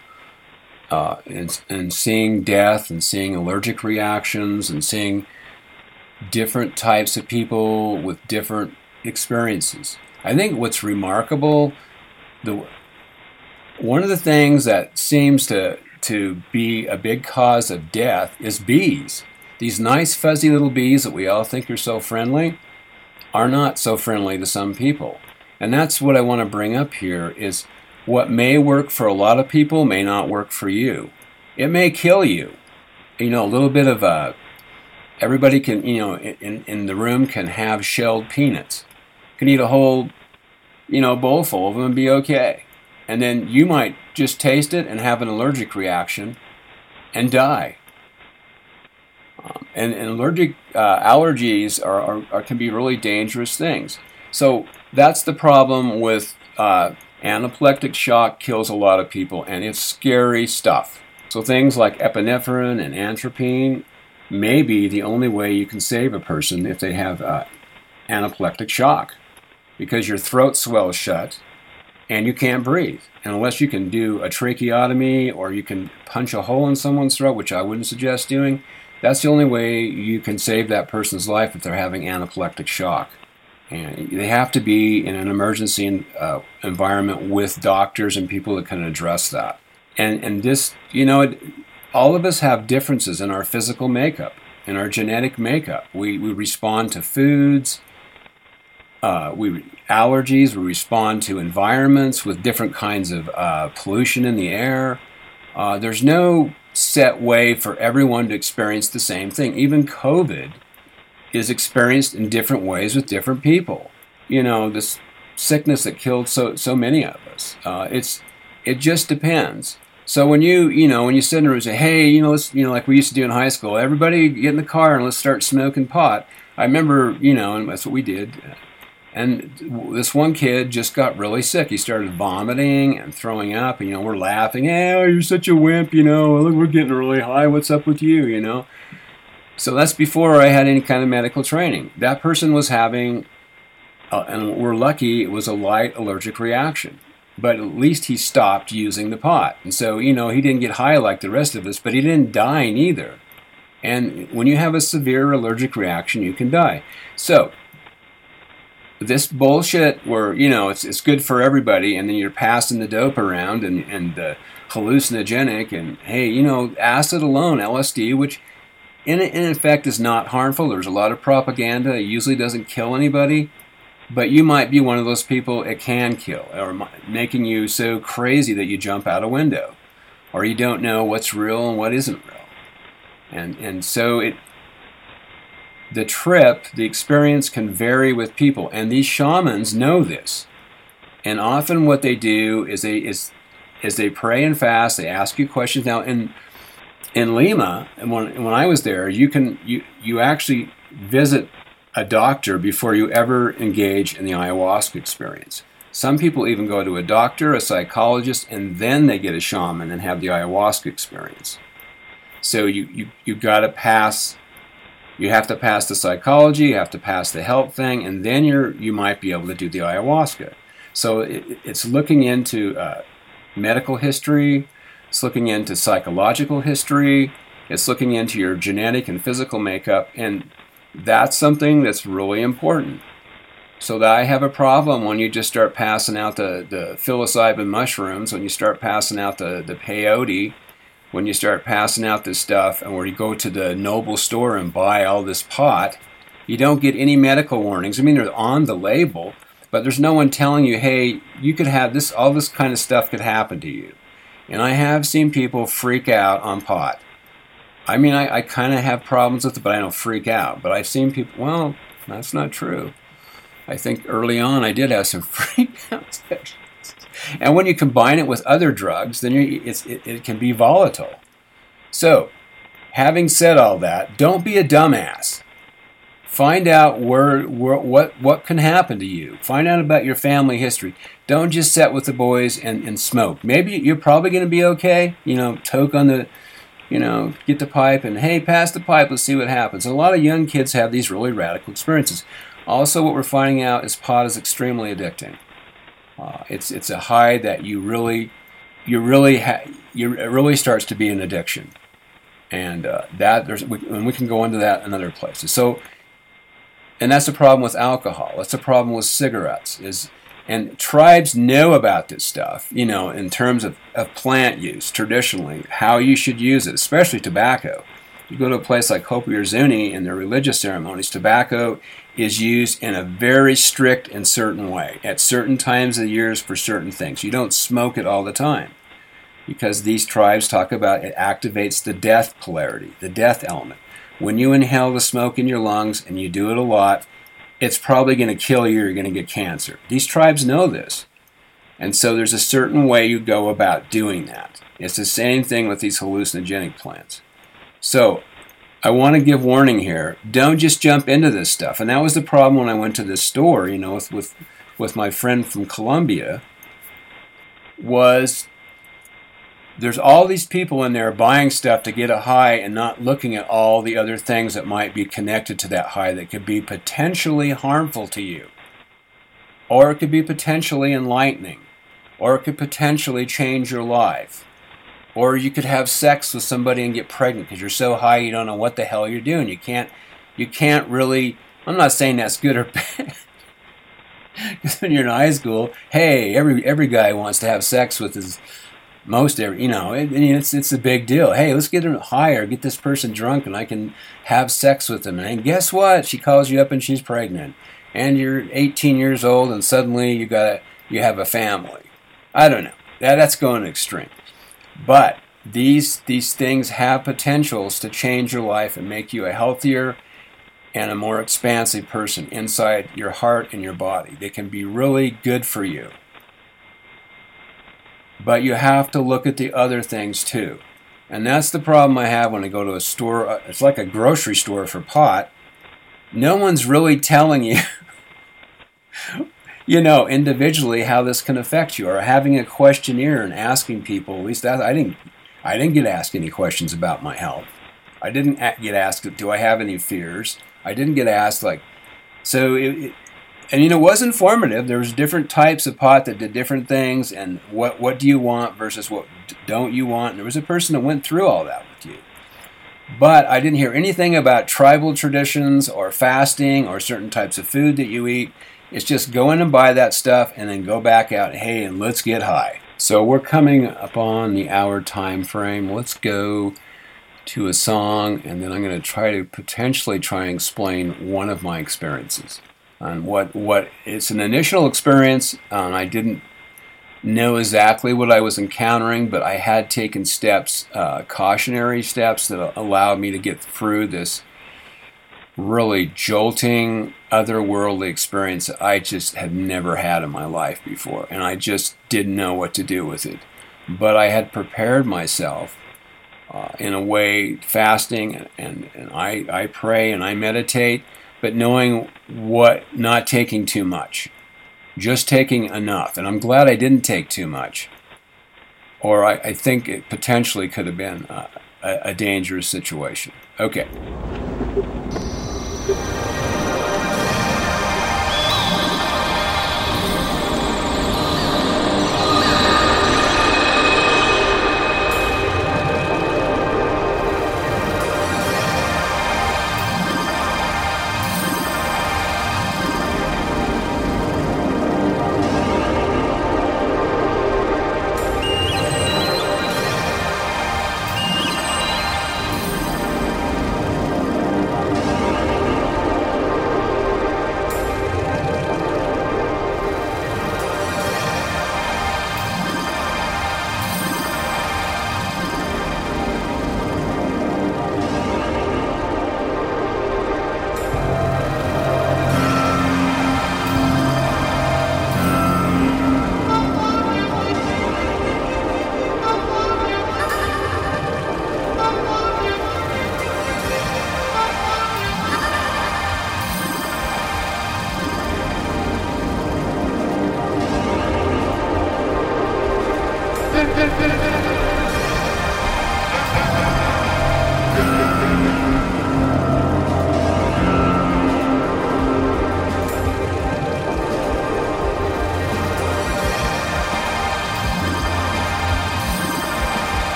uh, and, and seeing death and seeing allergic reactions and seeing different types of people with different experiences. I think what's remarkable, the one of the things that seems to to be a big cause of death is bees. These nice fuzzy little bees that we all think are so friendly are not so friendly to some people. And that's what I want to bring up here is what may work for a lot of people may not work for you. It may kill you. You know, a little bit of a everybody can, you know, in, in the room can have shelled peanuts. Can eat a whole, you know, bowl full of them and be okay and then you might just taste it and have an allergic reaction and die. Um, and, and, allergic uh, allergies are, are, are, can be really dangerous things. So that's the problem with uh, anaphylactic shock kills a lot of people, and it's scary stuff. So things like epinephrine and atropine may be the only way you can save a person if they have uh, anaphylactic shock, because your throat swells shut and you can't breathe. And unless you can do a tracheotomy or you can punch a hole in someone's throat, which I wouldn't suggest doing, that's the only way you can save that person's life if they're having anaphylactic shock. And they have to be in an emergency uh, environment with doctors and people that can address that. And and this, you know, it, all of us have differences in our physical makeup, in our genetic makeup. We we respond to foods. Uh, we allergies. We respond to environments with different kinds of uh, pollution in the air. Uh, there's no set way for everyone to experience the same thing. Even COVID is experienced in different ways with different people. You know, this sickness that killed so so many of us. Uh, it's it just depends. So when you you know when you sit in a room and say, hey, you know, let's you know like we used to do in high school, everybody get in the car and let's start smoking pot. I remember, you know, and that's what we did. And this one kid just got really sick. He started vomiting and throwing up. And, you know, we're laughing. Hey, oh, you're such a wimp, you know. Look, we're getting really high. What's up with you, you know? So that's before I had any kind of medical training. That person was having, uh, and we're lucky, it was a light allergic reaction. But at least he stopped using the pot. And so, you know, he didn't get high like the rest of us, but he didn't die either. And when you have a severe allergic reaction, you can die. So, this bullshit where you know it's it's good for everybody, and then you're passing the dope around and and the hallucinogenic, and hey, you know, acid alone, LSD, which in, in effect is not harmful. There's a lot of propaganda. It usually doesn't kill anybody, but you might be one of those people it can kill, or making you so crazy that you jump out a window, or you don't know what's real and what isn't real, and and so it. The trip, the experience can vary with people, and these shamans know this. And often, what they do is they is is they pray and fast. They ask you questions. Now, in in Lima, when when I was there, you can you you actually visit a doctor before you ever engage in the ayahuasca experience. Some people even go to a doctor, a psychologist, and then they get a shaman and have the ayahuasca experience. So you you you got to pass. You have to pass the psychology. You have to pass the help thing, and then you're you might be able to do the ayahuasca. So it, it's looking into uh, medical history, it's looking into psychological history, it's looking into your genetic and physical makeup, and that's something that's really important. So that I have a problem when you just start passing out the, the psilocybin mushrooms, when you start passing out the, the peyote, when you start passing out this stuff, and where you go to the noble store and buy all this pot, you don't get any medical warnings. I mean, they're on the label, but there's no one telling you, hey, you could have this, all this kind of stuff could happen to you. And I have seen people freak out on pot. I mean, I, I kind of have problems with it, but I don't freak out. But I've seen people, well, that's not true. I think early on I did have some freak out sessions. And when you combine it with other drugs, then it, it can be volatile. So, having said all that, don't be a dumbass. Find out where, where what what can happen to you. Find out about your family history. Don't just sit with the boys and, and smoke. Maybe you're probably going to be okay. You know, toke on the, you know, get the pipe and hey, pass the pipe. Let's see what happens. And a lot of young kids have these really radical experiences. Also, what we're finding out is pot is extremely addicting. Uh, it's it's a high that you really, you really ha- you, it really starts to be an addiction, and uh, that there's we, and we can go into that in other places. So and that's the problem with alcohol. That's the problem with cigarettes. Is and tribes know about this stuff, you know, in terms of, of plant use traditionally, how you should use it, especially tobacco. You go to a place like Hopi or Zuni and their religious ceremonies, tobacco is used in a very strict and certain way at certain times of the years for certain things. You don't smoke it all the time because these tribes talk about it activates the death polarity, the death element. When you inhale the smoke in your lungs and you do it a lot, it's probably going to kill you. You're going to get cancer. These tribes know this. And so there's a certain way you go about doing that. It's the same thing with these hallucinogenic plants. So I want to give warning here. Don't just jump into this stuff. And that was the problem when I went to this store, you know, with, with, with my friend from Colombia, was there's all these people in there buying stuff to get a high and not looking at all the other things that might be connected to that high that could be potentially harmful to you. Or it could be potentially enlightening. Or it could potentially change your life. Or you could have sex with somebody and get pregnant because you're so high you don't know what the hell you're doing. You can't you can't really I'm not saying that's good or bad. Because when you're in high school, hey, every every guy wants to have sex with his most every you know it, it's it's a big deal. Hey let's get him higher get this person drunk and i can have sex with them. And guess what? She calls you up and she's pregnant. And you're 18 years old and suddenly you got you have a family. I don't know. That, that's going extreme but these these things have potentials to change your life and make you a healthier and a more expansive person inside your heart and your body they can be really good for you but you have to look at the other things too. And that's the problem I have when I go to a store. uh, It's like a grocery store for pot. No one's really telling you, you know, individually how this can affect you, or having a questionnaire and asking people. At least that I didn't. I didn't get asked any questions about my health. I didn't get asked, do I have any fears? I didn't get asked like, so it, it, and you know, it was informative. There was different types of pot that did different things, and what what do you want versus what don't you want. And there was a person that went through all that with you. But I didn't hear anything about tribal traditions or fasting or certain types of food that you eat. It's just go in and buy that stuff and then go back out. Hey, and let's get high. So we're coming upon the hour time frame. Let's go to a song, and then I'm going to try to potentially try and explain one of my experiences. And what what it's an initial experience, and I didn't know exactly what I was encountering, but I had taken steps, uh, cautionary steps that allowed me to get through this really jolting, otherworldly experience that I just had never had in my life before, and I just didn't know what to do with it. But I had prepared myself uh, in a way, fasting, and, and, I, I pray and I meditate, but knowing what, not taking too much just taking enough. And I'm glad I didn't take too much. Or I, I think it potentially could have been a, a dangerous situation. Okay.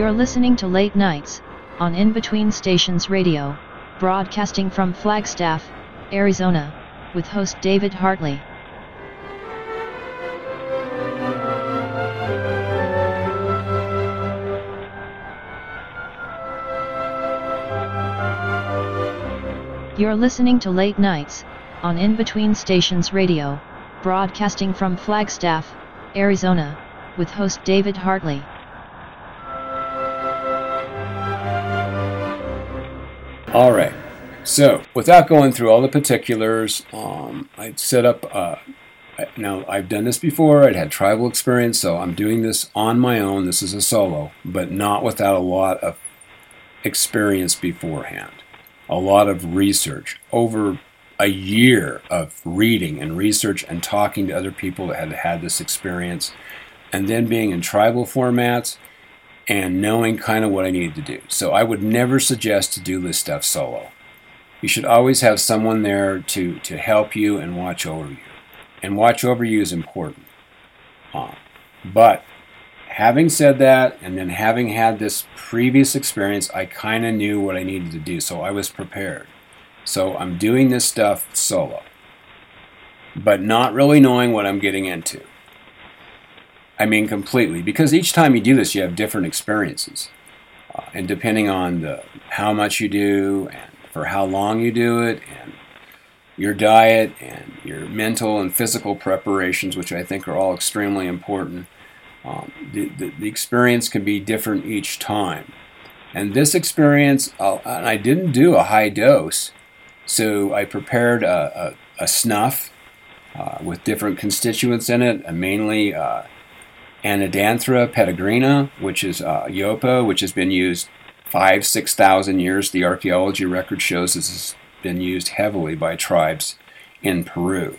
You're listening to Late Nights on In Between Stations Radio, broadcasting from Flagstaff, Arizona, with host David Hartley. You're listening to Late Nights on In Between Stations Radio, broadcasting from Flagstaff, Arizona, with host David Hartley. All right. So, without going through all the particulars, um, I set up. Uh, now, I've done this before. I'd had tribal experience, so I'm doing this on my own. This is a solo, but not without a lot of experience beforehand. A lot of research over a year of reading and research and talking to other people that had had this experience, and then being in tribal formats and knowing kind of what I needed to do. So I would never suggest to do this stuff solo. You should always have someone there to, to help you and watch over you. And watch over you is important. Uh, but having said that, and then having had this previous experience, I kind of knew what I needed to do. So I was prepared. So I'm doing this stuff solo, but not really knowing what I'm getting into. I mean, completely, because each time you do this, you have different experiences, uh, and depending on the how much you do and for how long you do it, and your diet and your mental and physical preparations, which I think are all extremely important. Um, the, the, the experience can be different each time. And this experience, uh, and I didn't do a high dose, so I prepared a, a, a snuff uh, with different constituents in it, uh, mainly Anadenanthera peregrina, which is uh, yopo, which has been used five, six thousand years. The archaeology record shows this has been used heavily by tribes in Peru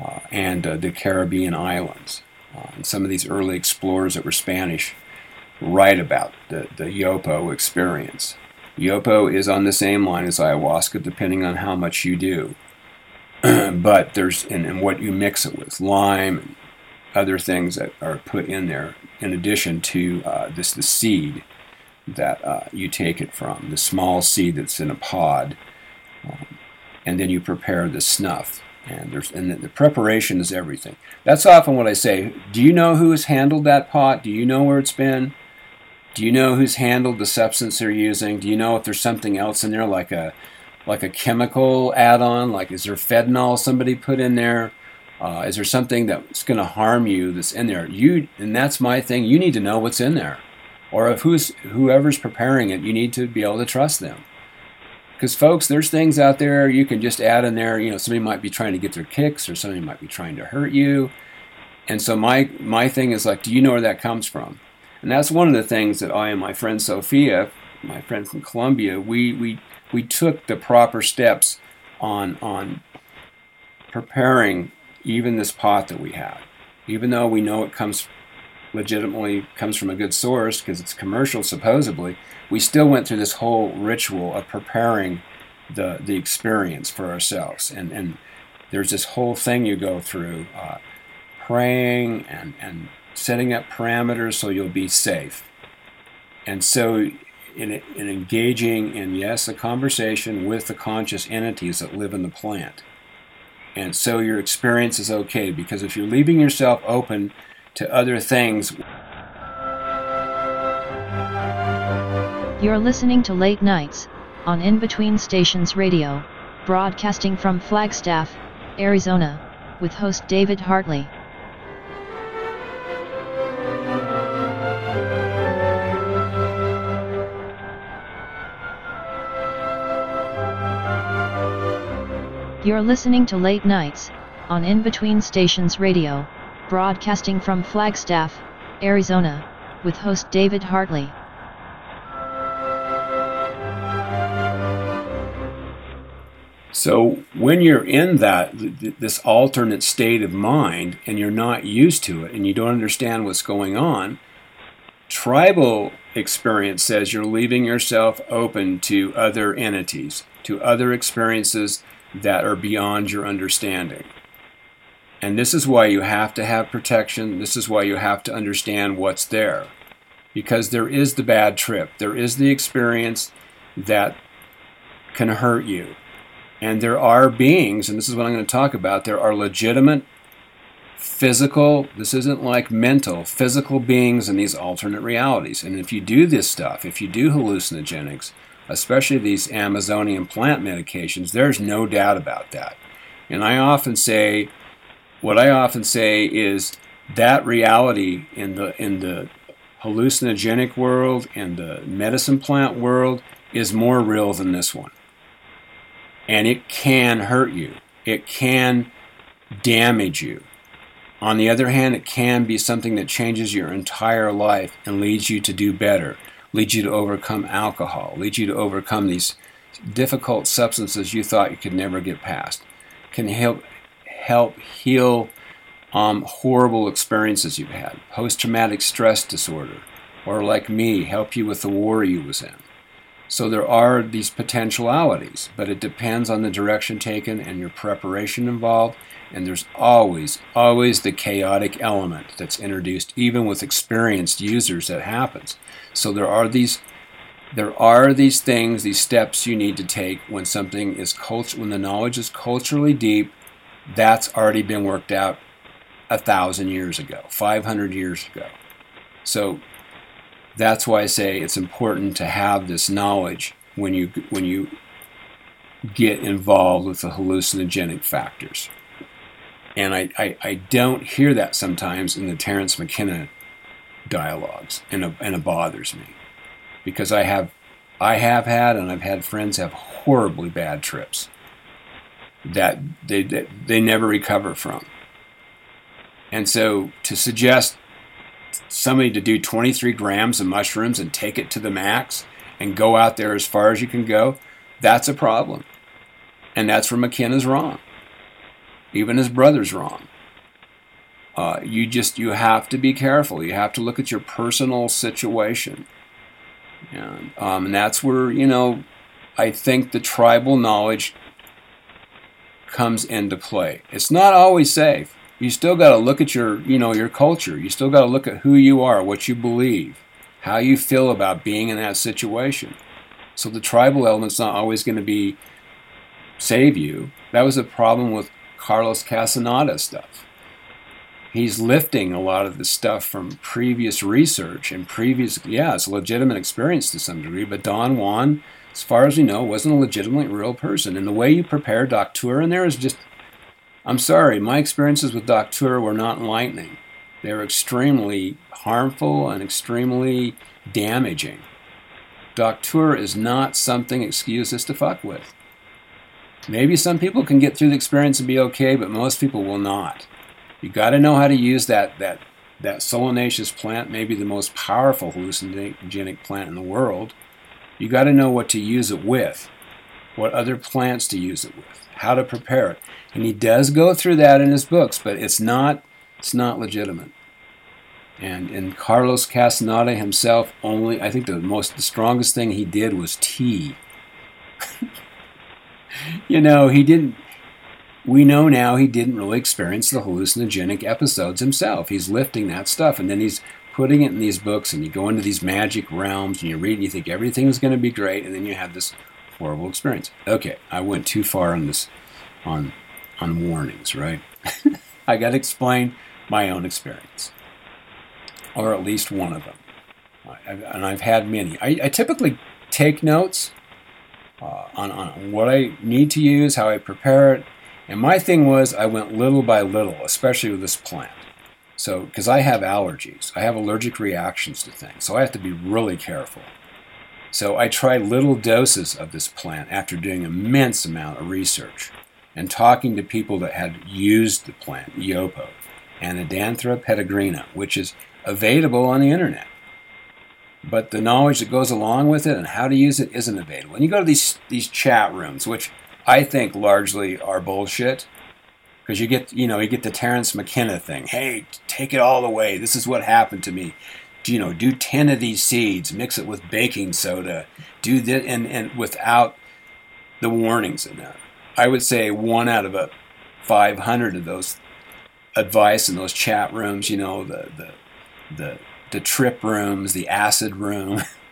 uh, and uh, the Caribbean islands. Uh, and some of these early explorers that were Spanish write about the, the yopo experience. Yopo is on the same line as ayahuasca, depending on how much you do. but there's and, and what you mix it with, lime other things that are put in there, in addition to uh, this the seed that uh, you take it from, the small seed that's in a pod, um, and then you prepare the snuff. And there's and the, the preparation is everything. That's often what I say. Do you know who has handled that pot? Do you know where it's been? Do you know who's handled the substance they're using? Do you know if there's something else in there, like a like a chemical add-on? Like is there fentanyl somebody put in there? Uh, is there something that's going to harm you that's in there? You and that's my thing. You need to know what's in there, or if who's whoever's preparing it, you need to be able to trust them. Because folks, there's things out there you can just add in there. You know, somebody might be trying to get their kicks, or somebody might be trying to hurt you. And so my my thing is like, do you know where that comes from? And that's one of the things that I and my friend Sophia, my friend from Colombia, we we we took the proper steps on on preparing even this pot that we have. Even though we know it comes legitimately comes from a good source because it's commercial supposedly, we still went through this whole ritual of preparing the the experience for ourselves. And and there's this whole thing you go through, uh, praying and and setting up parameters so you'll be safe. And so in, in engaging in yes a conversation with the conscious entities that live in the plant. And so your experience is okay because if you're leaving yourself open to other things, You're listening to Late Nights on In Between Stations Radio, broadcasting from Flagstaff, Arizona, with host David Hartley. You're listening to Late Nights on In Between Stations Radio, broadcasting from Flagstaff, Arizona, with host David Hartley. So when you're in that th- th- this alternate state of mind and you're not used to it and you don't understand what's going on, tribal experience says you're leaving yourself open to other entities, to other experiences that are beyond your understanding. And this is why you have to have protection. This is why you have to understand what's there. because there is the bad trip, there is the experience that can hurt you. And there are beings, and this is what I'm going to talk about, there are legitimate physical, this isn't like mental, physical beings in these alternate realities. And if you do this stuff, if you do hallucinogenics, especially these Amazonian plant medications, there's no doubt about that. And I often say, what I often say is that reality in the in the hallucinogenic world and the medicine plant world is more real than this one. And it can hurt you. It can damage you. On the other hand, it can be something that changes your entire life and leads you to do better, leads you to overcome alcohol, leads you to overcome these difficult substances you thought you could never get past. Can help help heal um, horrible experiences you've had, post-traumatic stress disorder, or like me, help you with the war you was in. So there are these potentialities, but it depends on the direction taken and your preparation involved and there's always, always the chaotic element that's introduced, even with experienced users, that happens. So there are these there are these things, these steps you need to take when something is cult- when the knowledge is culturally deep, that's already been worked out a thousand years ago, 500 years ago. So that's why I say it's important to have this knowledge when you when you get involved with the hallucinogenic factors. And I, I, I don't hear that sometimes in the Terence McKenna dialogues, and it, and it bothers me because I have I have had and I've had friends have horribly bad trips that they that they never recover from. And so to suggest somebody to do 23 grams of mushrooms and take it to the max and go out there as far as you can go, that's a problem. And that's where McKenna's wrong. Even his brother's wrong. Uh, you just you have to be careful. You have to look at your personal situation, and, um, and that's where you know I think the tribal knowledge comes into play. It's not always safe. You still got to look at your you know your culture. You still got to look at who you are, what you believe, how you feel about being in that situation. So the tribal element's not always going to be save you. That was a problem with Carlos Castaneda stuff. He's lifting a lot of the stuff from previous research and previous, yeah, it's a legitimate experience to some degree, but Don Juan, as far as we know, wasn't a legitimately real person. And the way you prepare Datura in there is just, I'm sorry, my experiences with Datura were not enlightening. They were extremely harmful and extremely damaging. Datura is not something excuses to fuck with. Maybe some people can get through the experience and be okay, but most people will not. You got to know how to use that that that solanaceous plant, maybe the most powerful hallucinogenic plant in the world. You got to know what to use it with, what other plants to use it with, how to prepare it. And he does go through that in his books, but it's not it's not legitimate. And and Carlos Castaneda himself only I think the most the strongest thing he did was tea. you know, he didn't. We know now he didn't really experience the hallucinogenic episodes himself. He's lifting that stuff and then he's putting it in these books, and you go into these magic realms and you read and you think everything's going to be great, and then you have this horrible experience. Okay, I went too far on this, on, on warnings, right? I got to explain my own experience, or at least one of them, and I've had many. I, I typically take notes uh, on, on what I need to use, how I prepare it. And my thing was I went little by little, especially with this plant. So, because I have allergies, I have allergic reactions to things, so I have to be really careful. So, I tried little doses of this plant after doing immense amount of research and talking to people that had used the plant, Yopo, and peregrina, which is available on the internet but the knowledge that goes along with it and how to use it isn't available. And you go to these these chat rooms, which I think largely are bullshit, because you get you know you get the Terence McKenna thing. Hey, take it all the way. This is what happened to me. Do, you know, do ten of these seeds, mix it with baking soda, do that, and and without the warnings in there. I would say one out of a 500 of those advice in those chat rooms, you know, the the the the trip rooms, the acid room,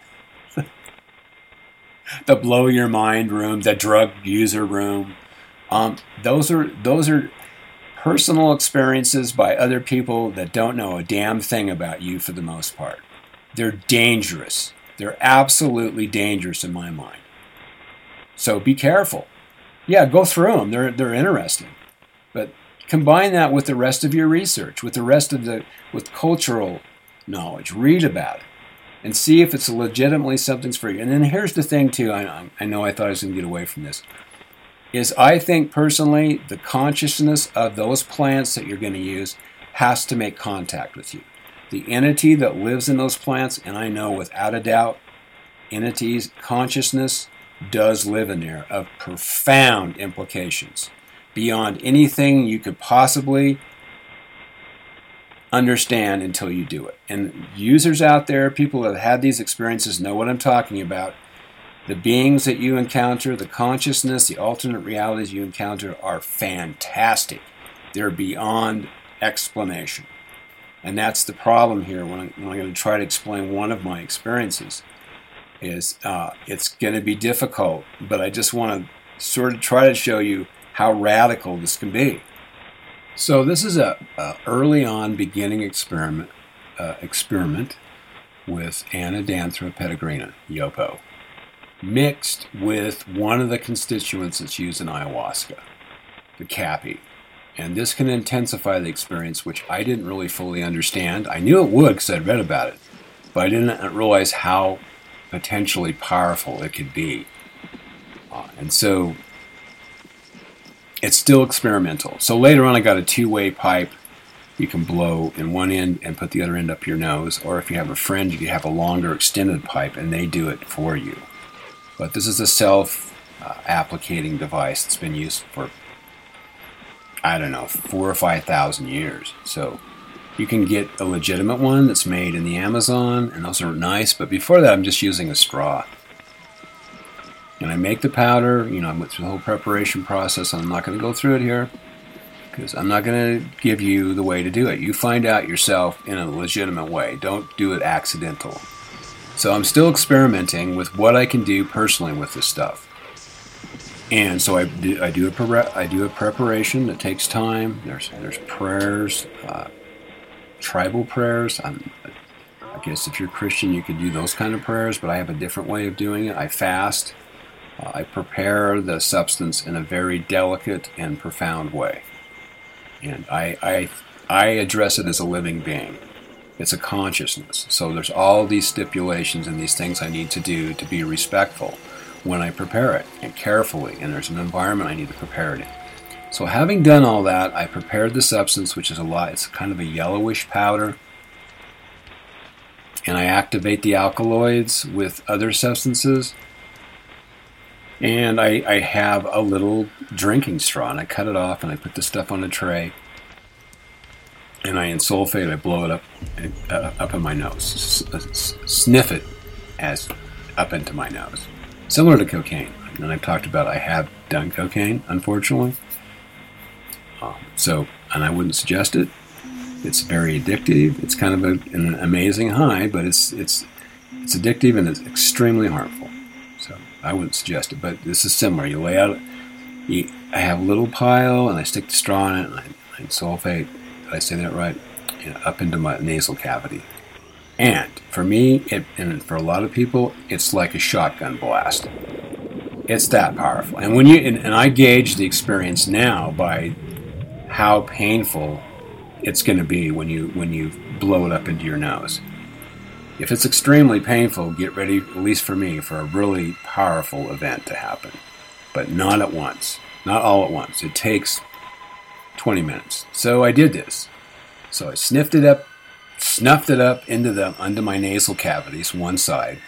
the blow your mind room, the drug user room. Um, those are those are personal experiences by other people that don't know a damn thing about you for the most part. They're dangerous. They're absolutely dangerous in my mind. So be careful. Yeah, go through them. They're they're interesting. But combine that with the rest of your research, with the rest of the with cultural knowledge. Read about it and see if it's legitimately something's for you. And then here's the thing too. I, I know I thought I was going to get away from this. Is I think personally the consciousness of those plants that you're going to use has to make contact with you. The entity that lives in those plants, and I know without a doubt, entities consciousness does live in there of profound implications beyond anything you could possibly understand until you do it. And users out there, people that have had these experiences, know what I'm talking about. The beings that you encounter, the consciousness, the alternate realities you encounter are fantastic. They're beyond explanation. And that's the problem here when, I, am going to try to explain one of my experiences. Is uh, it's going to be difficult, but I just want to sort of try to show you how radical this can be. So this is a, a early on beginning experiment uh, experiment with Anadenanthera peregrina, Yopo, mixed with one of the constituents that's used in ayahuasca, the caapi. And this can intensify the experience, which I didn't really fully understand. I knew it would because I'd read about it, but I didn't realize how potentially powerful it could be. Uh, and so it's still experimental. So later on, I got a two way pipe. You can blow in one end and put the other end up your nose. Or if you have a friend, you can have a longer extended pipe and they do it for you. But this is a self uh, applicating device that's been used for, I don't know, four or five thousand years. So you can get a legitimate one that's made in the Amazon, and those are nice. But before that, I'm just using a straw and I make the powder. You know, I went through the whole preparation process. I'm not going to go through it here because I'm not going to give you the way to do it. You find out yourself in a legitimate way. Don't do it accidental. So I'm still experimenting with what I can do personally with this stuff. And so I do, I do a pre- I do a preparation that takes time. There's there's prayers, uh, tribal prayers. I'm, I guess if you're Christian, you could do those kind of prayers, but I have a different way of doing it. I fast. I prepare the substance in a very delicate and profound way. And I, I, I address it as a living being. It's a consciousness. So there's all these stipulations and these things I need to do to be respectful when I prepare it and carefully. And there's an environment I need to prepare it in. So having done all that, I prepared the substance, which is a lot. It's kind of a yellowish powder. And I activate the alkaloids with other substances and I, I have a little drinking straw, and I cut it off, and I put the stuff on a tray, and I ensulfate. I blow it up, uh, up in my nose, S- sniff it as up into my nose, similar to cocaine. And I've talked about I have done cocaine, unfortunately. Um, so, and I wouldn't suggest it. It's very addictive. It's kind of a, an amazing high, but it's it's it's addictive and it's extremely harmful. I wouldn't suggest it, but this is similar. You lay out, you, I have a little pile, and I stick the straw in it, and I, I sulfate. Did I say that right? You know, up into my nasal cavity. And for me, it, and for a lot of people, it's like a shotgun blast. It's that powerful. And when you and, and I gauge the experience now by how painful it's going to be when you when you blow it up into your nose. If it's extremely painful, get ready, at least for me, for a really powerful event to happen. But not at once. Not all at once. It takes 20 minutes. So I did this. So I sniffed it up, snuffed it up into the under my nasal cavities, one side.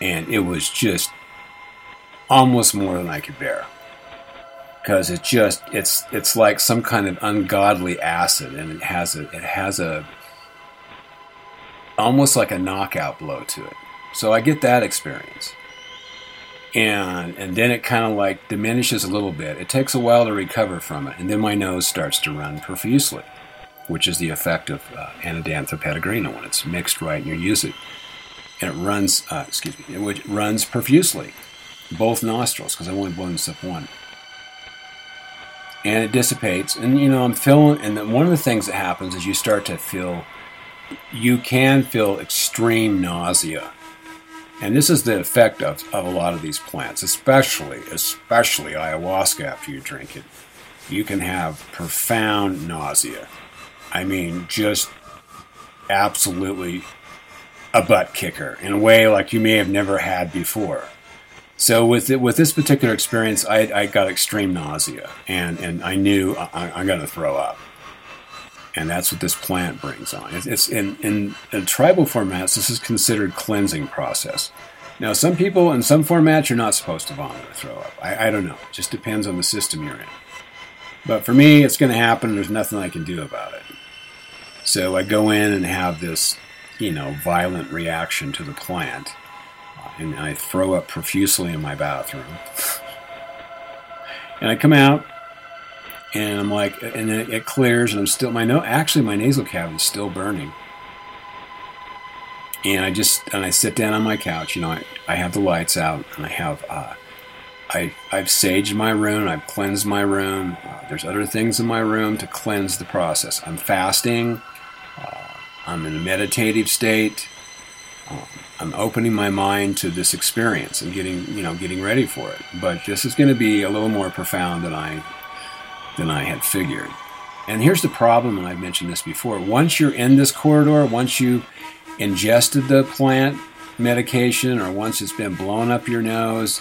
And it was just almost more than I could bear. Because it just it's it's like some kind of ungodly acid and it has a it has a almost like a knockout blow to it. So I get that experience. And and then it kind of like diminishes a little bit. It takes a while to recover from it, and then my nose starts to run profusely. which is the effect of uh, peregrina when it's mixed right and you use it. And it runs, uh, excuse me, it runs profusely, both nostrils, because I only blow this up one. And it dissipates. And, you know, I'm feeling, and one of the things that happens is you start to feel, you can feel extreme nausea. And this is the effect of, of a lot of these plants, especially, especially ayahuasca after you drink it. You can have profound nausea I mean, just absolutely a butt kicker in a way like you may have never had before. So with it, with this particular experience, I, I got extreme nausea, and, and I knew I, am going to throw up, and that's what this plant brings on. It's, it's in, in, in tribal formats. This is considered cleansing process. Now, some people in some formats you're not supposed to vomit or throw up. I, I don't know. It just depends on the system you're in. But for me, it's going to happen. There's nothing I can do about it. So I go in and have this, you know, violent reaction to the plant, uh, and I throw up profusely in my bathroom. and I come out, and I'm like, and it, it clears, and I'm still my no, actually my nasal cavity is still burning. And I just and I sit down on my couch. You know, I, I have the lights out, and I have uh, I, I've saged my room, I've cleansed my room. Uh, there's other things in my room to cleanse the process. I'm fasting. I'm in a meditative state. Um, I'm opening my mind to this experience and getting, you know, getting ready for it. But this is going to be a little more profound than I than I had figured. And here's the problem, and I've mentioned this before. Once you're in this corridor, once you ingested the plant medication, or once it's been blown up your nose,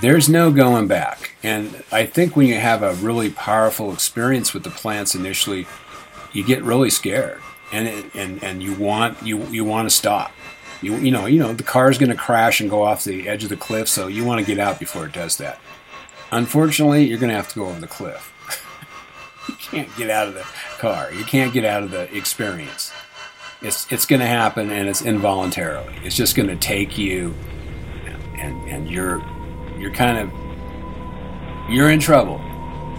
there's no going back. And I think when you have a really powerful experience with the plants initially, you get really scared and it, and and you want you you want to stop. You you know you know the car's going to crash and go off the edge of the cliff, so you want to get out before it does that. Unfortunately, you're going to have to go over the cliff. You can't get out of the car. You can't get out of the experience. It's it's going to happen, and it's involuntarily. It's just going to take you, and and you're you're kind of you're in trouble.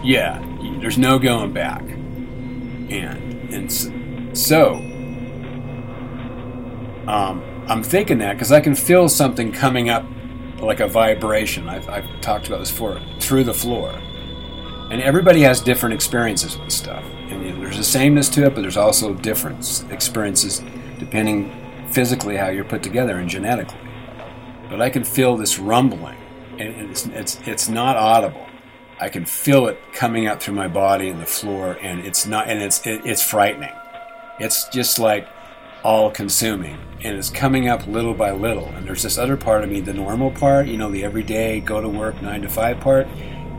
Yeah, there's no going back, and and so, um, I'm thinking that because I can feel something coming up like a vibration. I've, I've talked about this before through the floor. And everybody has different experiences with stuff. And you know, there's a sameness to it, but there's also different experiences depending physically how you're put together and genetically. But I can feel this rumbling, and it's, it's, it's not audible. I can feel it coming up through my body and the floor, and it's not, and it's it, it's frightening. It's just like all consuming and it's coming up little by little. And there's this other part of me, the normal part, you know, the everyday go to work nine to five part,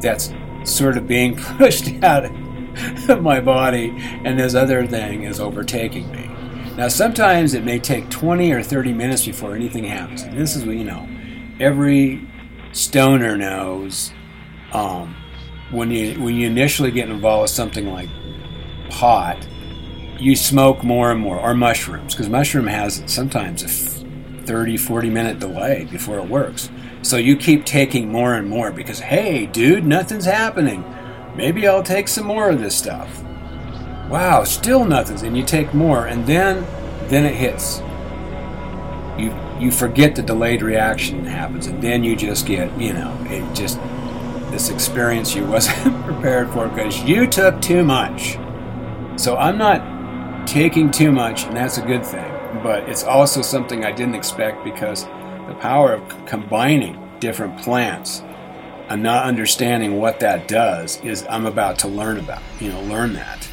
that's sort of being pushed out of my body, and this other thing is overtaking me. Now, sometimes it may take 20 or 30 minutes before anything happens. And this is what you know. Every stoner knows um, when you when you initially get involved with something like pot you smoke more and more, or mushrooms, because mushroom has sometimes a 30, 40 minute delay before it works. So you keep taking more and more because, hey, dude, nothing's happening. Maybe I'll take some more of this stuff. Wow, still nothing's, and you take more, and then, then it hits. You you forget the delayed reaction happens, and then you just get, you know, it just this experience you wasn't prepared for because you took too much. So I'm not taking too much, and that's a good thing. But it's also something I didn't expect because power of combining different plants and not understanding what that does is I'm about to learn about, you know, learn that.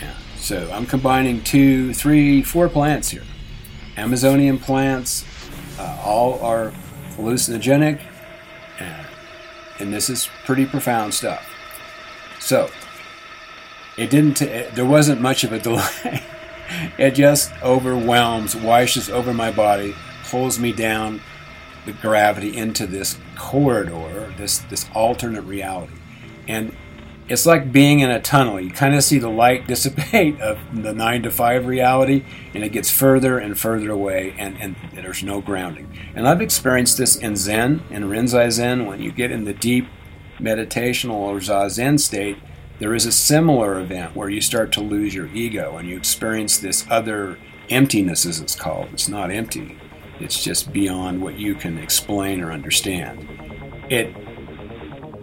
Yeah. So I'm combining two, three, four plants here. Amazonian plants, uh, all are hallucinogenic, and, and this is pretty profound stuff. So it didn't. It, there wasn't much of a delay. it just overwhelms, washes over my body, pulls me down the gravity into this corridor, this this alternate reality, and it's like being in a tunnel. You kind of see the light dissipate of the nine to five reality, and it gets further and further away, and, and there's no grounding. And I've experienced this in Zen, in Rinzai Zen, when you get in the deep meditational or Zazen state, there is a similar event where you start to lose your ego and you experience this other emptiness, as it's called. It's not empty, it's just beyond what you can explain or understand. It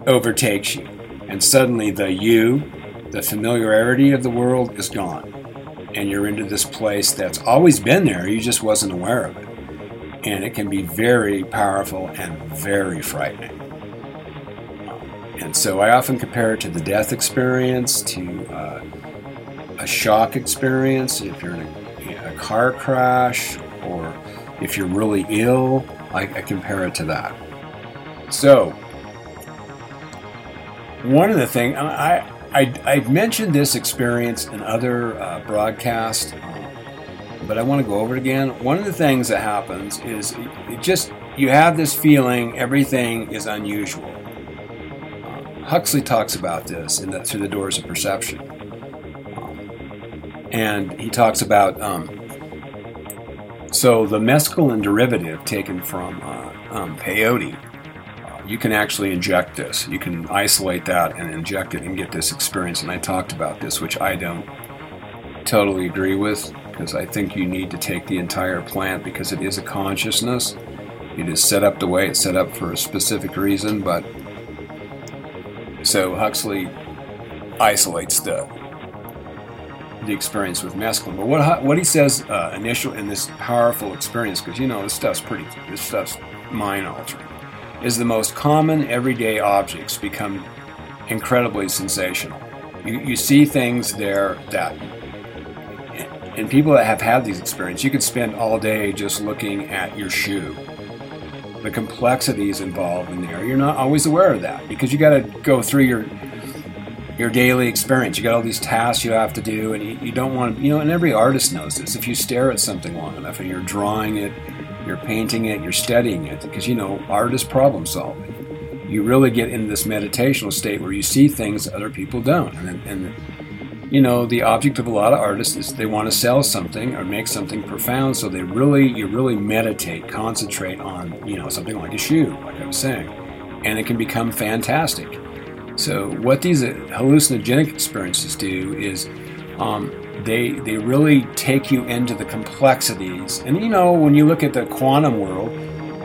overtakes you, and suddenly the you, the familiarity of the world, is gone. And you're into this place that's always been there, you just wasn't aware of it. And it can be very powerful and very frightening. And so I often compare it to the death experience, to uh, a shock experience. If you're in a, a, car crash or if you're really ill, I, I compare it to that. So, one of the things, I, I, I've mentioned this experience in other uh, broadcasts, but I want to go over it again. One of the things that happens is it, it just, you have this feeling everything is unusual Huxley talks about this in the, Through the Doors of Perception. Um, and he talks about um, so the mescaline derivative taken from uh, um, peyote, uh, you can actually inject this. You can isolate that and inject it and get this experience. And I talked about this, which I don't totally agree with because I think you need to take the entire plant because it is a consciousness. It is set up the way it's set up for a specific reason, but so Huxley isolates the the experience with mescaline. But what what he says uh, initial in this powerful experience, because you know this stuff's pretty, this stuff's mind altering, is the most common everyday objects become incredibly sensational. You, you see things there that, and people that have had these experiences, you could spend all day just looking at your shoe the complexities involved in there. You're not always aware of that because you got to go through your your daily experience. You got all these tasks you have to do, and you, you don't want to. You know, and every artist knows this. If you stare at something long enough, and you're drawing it, you're painting it, you're studying it, because you know, art is problem solving. You really get into this meditational state where you see things other people don't, and, and you know, the object of a lot of artists is they want to sell something or make something profound, so they really, you really meditate, concentrate on, you know, something like a shoe, like I was saying, and it can become fantastic. So what these hallucinogenic experiences do is um, they they really take you into the complexities. And you know, when you look at the quantum world,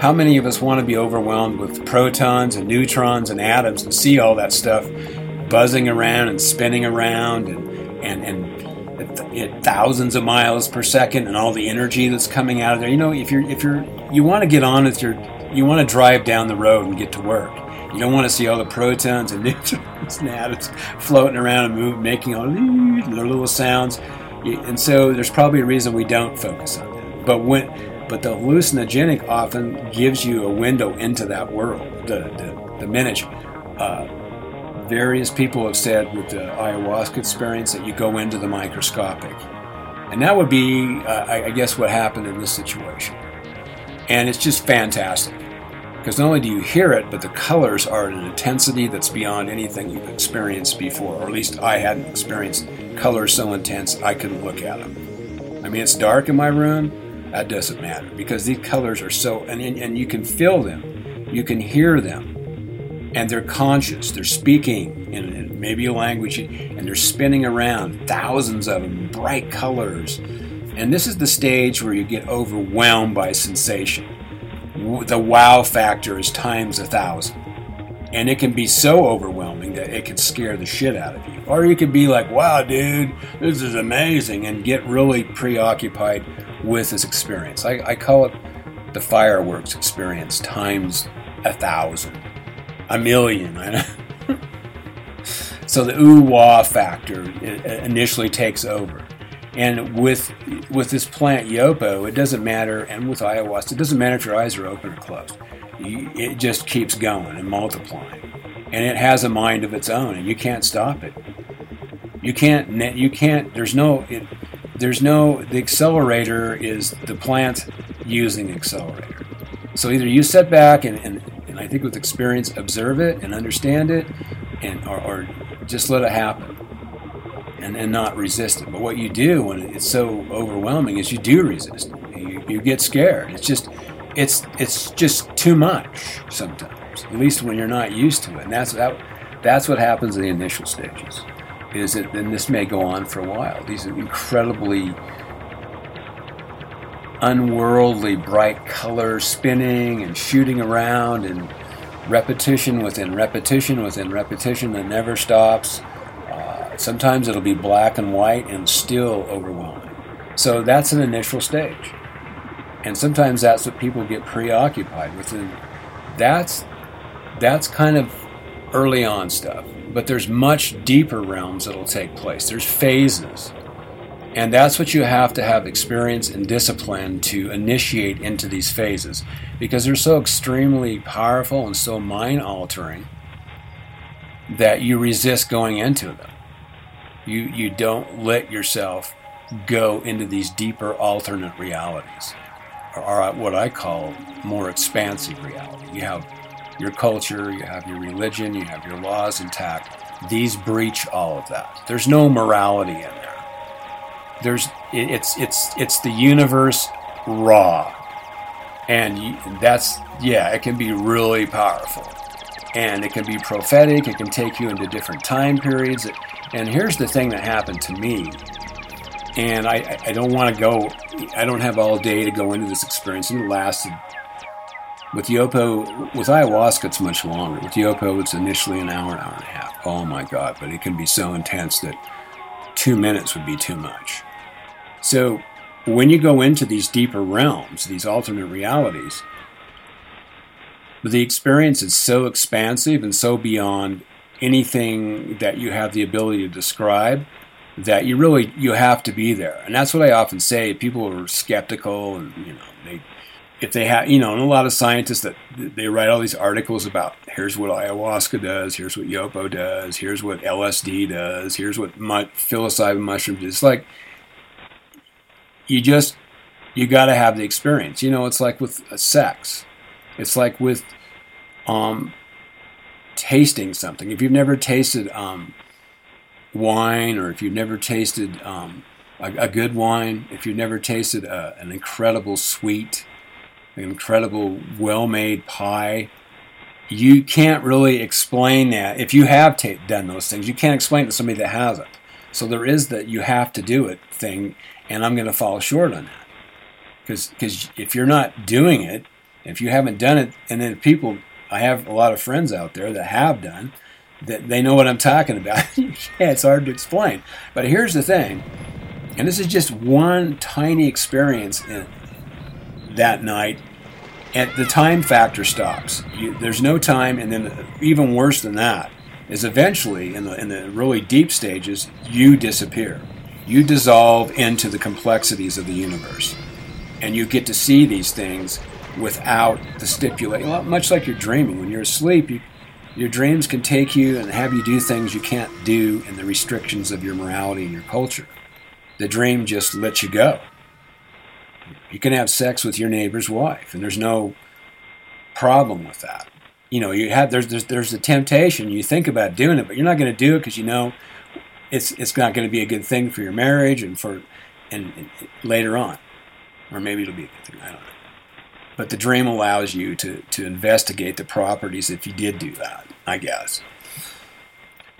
how many of us want to be overwhelmed with protons and neutrons and atoms and see all that stuff buzzing around and spinning around and and and thousands of miles per second and all the energy that's coming out of there. You know, if you're if you're you want to get on with your you want to drive down the road and get to work. You don't want to see all the protons and neutrons and atoms floating around and making all their little sounds. And so there's probably a reason we don't focus on that. But when but the hallucinogenic often gives you a window into that world, the the, the miniature. Uh, various people have said with the ayahuasca experience that you go into the microscopic. And that would be, uh, I guess, what happened in this situation. And it's just fantastic. Because not only do you hear it, but the colors are an intensity that's beyond anything you've experienced before. Or at least I hadn't experienced colors so intense I couldn't look at them. I mean, it's dark in my room. That doesn't matter because these colors are so, and, and you can feel them, you can hear them and they're conscious. They're speaking in, in, maybe a language, and they're spinning around, thousands of them, bright colors. And this is the stage where you get overwhelmed by sensation. The wow factor is times a thousand. And it can be so overwhelming that it can scare the shit out of you. Or you could be like, wow, dude, this is amazing, and get really preoccupied with this experience. I, I call it the fireworks experience times a thousand a million. so the ooh wah factor initially takes over. And with with this plant yopo, it doesn't matter, and with ayahuasca, it doesn't matter if your eyes are open or closed. It just keeps going and multiplying, and it has a mind of its own, and you can't stop it. You can't. You can't. There's no. It, there's no. The accelerator is the plant using accelerator. So either you sit back and, and and I think with experience, observe it and understand it, and or, or just let it happen, and and not resist it. But what you do when it's so overwhelming is you do resist. You, you get scared. It's just it's it's just too much sometimes. At least when you're not used to it, and that's that. That's what happens in the initial stages. is that then this may go on for a while. These incredibly unworldly bright colors spinning and shooting around and repetition within repetition within repetition that never stops. Uh, Sometimes it'll be black and white and still overwhelming. So that's an initial stage. And sometimes that's what people get preoccupied with. And that's that's kind of early on stuff. But there's much deeper realms that'll take place. There's phases. And that's what you have to have experience and discipline to initiate into these phases because they're so extremely powerful and so mind altering that you resist going into them. You, you don't let yourself go into these deeper alternate realities, or uh, what I call more expansive reality. You have your culture, you have your religion, you have your laws intact. These breach all of that. There's no morality in there. There's it's it's it's the universe raw, and that's yeah, it can be really powerful, and it can be prophetic. It can take you into different time periods. And here's the thing that happened to me, and I I don't want to go. I don't have all day to go into this experience, and it lasted with Yopo, with ayahuasca, it's much longer. With Yopo, it's initially an hour, an hour and a half. Oh my God, but it can be so intense that two minutes would be too much. So when you go into these deeper realms, these alternate realities, the experience is so expansive and so beyond anything that you have the ability to describe that you really you have to be there and that's what i often say people are skeptical and you know they if they have, you know, and a lot of scientists that they write all these articles about here's what ayahuasca does, here's what yopo does, here's what LSD does, here's what mu- psilocybin mushrooms. It's like you just you got to have the experience. You know, it's like with sex. It's like with um, tasting something. If you've never tasted um, wine, or if you've never tasted um, a, a, good wine, if you've never tasted a, uh, an incredible sweet an incredible, well made pie. You can't really explain that. If you have done those things, you can't explain it to somebody that hasn't. So there is that you have to do it thing, and I'm going to fall short on that. Because if you're not doing it, if you haven't done it, and then people, I have a lot of friends out there that have done, that they know what I'm talking about. yeah, it's hard to explain. But here's the thing, and this is just one tiny experience in, that night and the time factor stops. You, there's no time, and then even worse than that is eventually in the in the really deep stages you disappear. You dissolve into the complexities of the universe, and you get to see these things without the stipulation. Well, much like you're dreaming, when you're asleep, you, your dreams can take you and have you do things you can't do in the restrictions of your morality and your culture. The dream just lets you go. You can have sex with your neighbor's wife, and there's no problem with that. You know, you have there's there's there's a temptation. You think about doing it, but you're not going to do it because you know it's it's not going to be a good thing for your marriage and for and, and, later on, or maybe it'll be a good thing. I don't know. But the dream allows you to to investigate the properties if you did do that. I guess.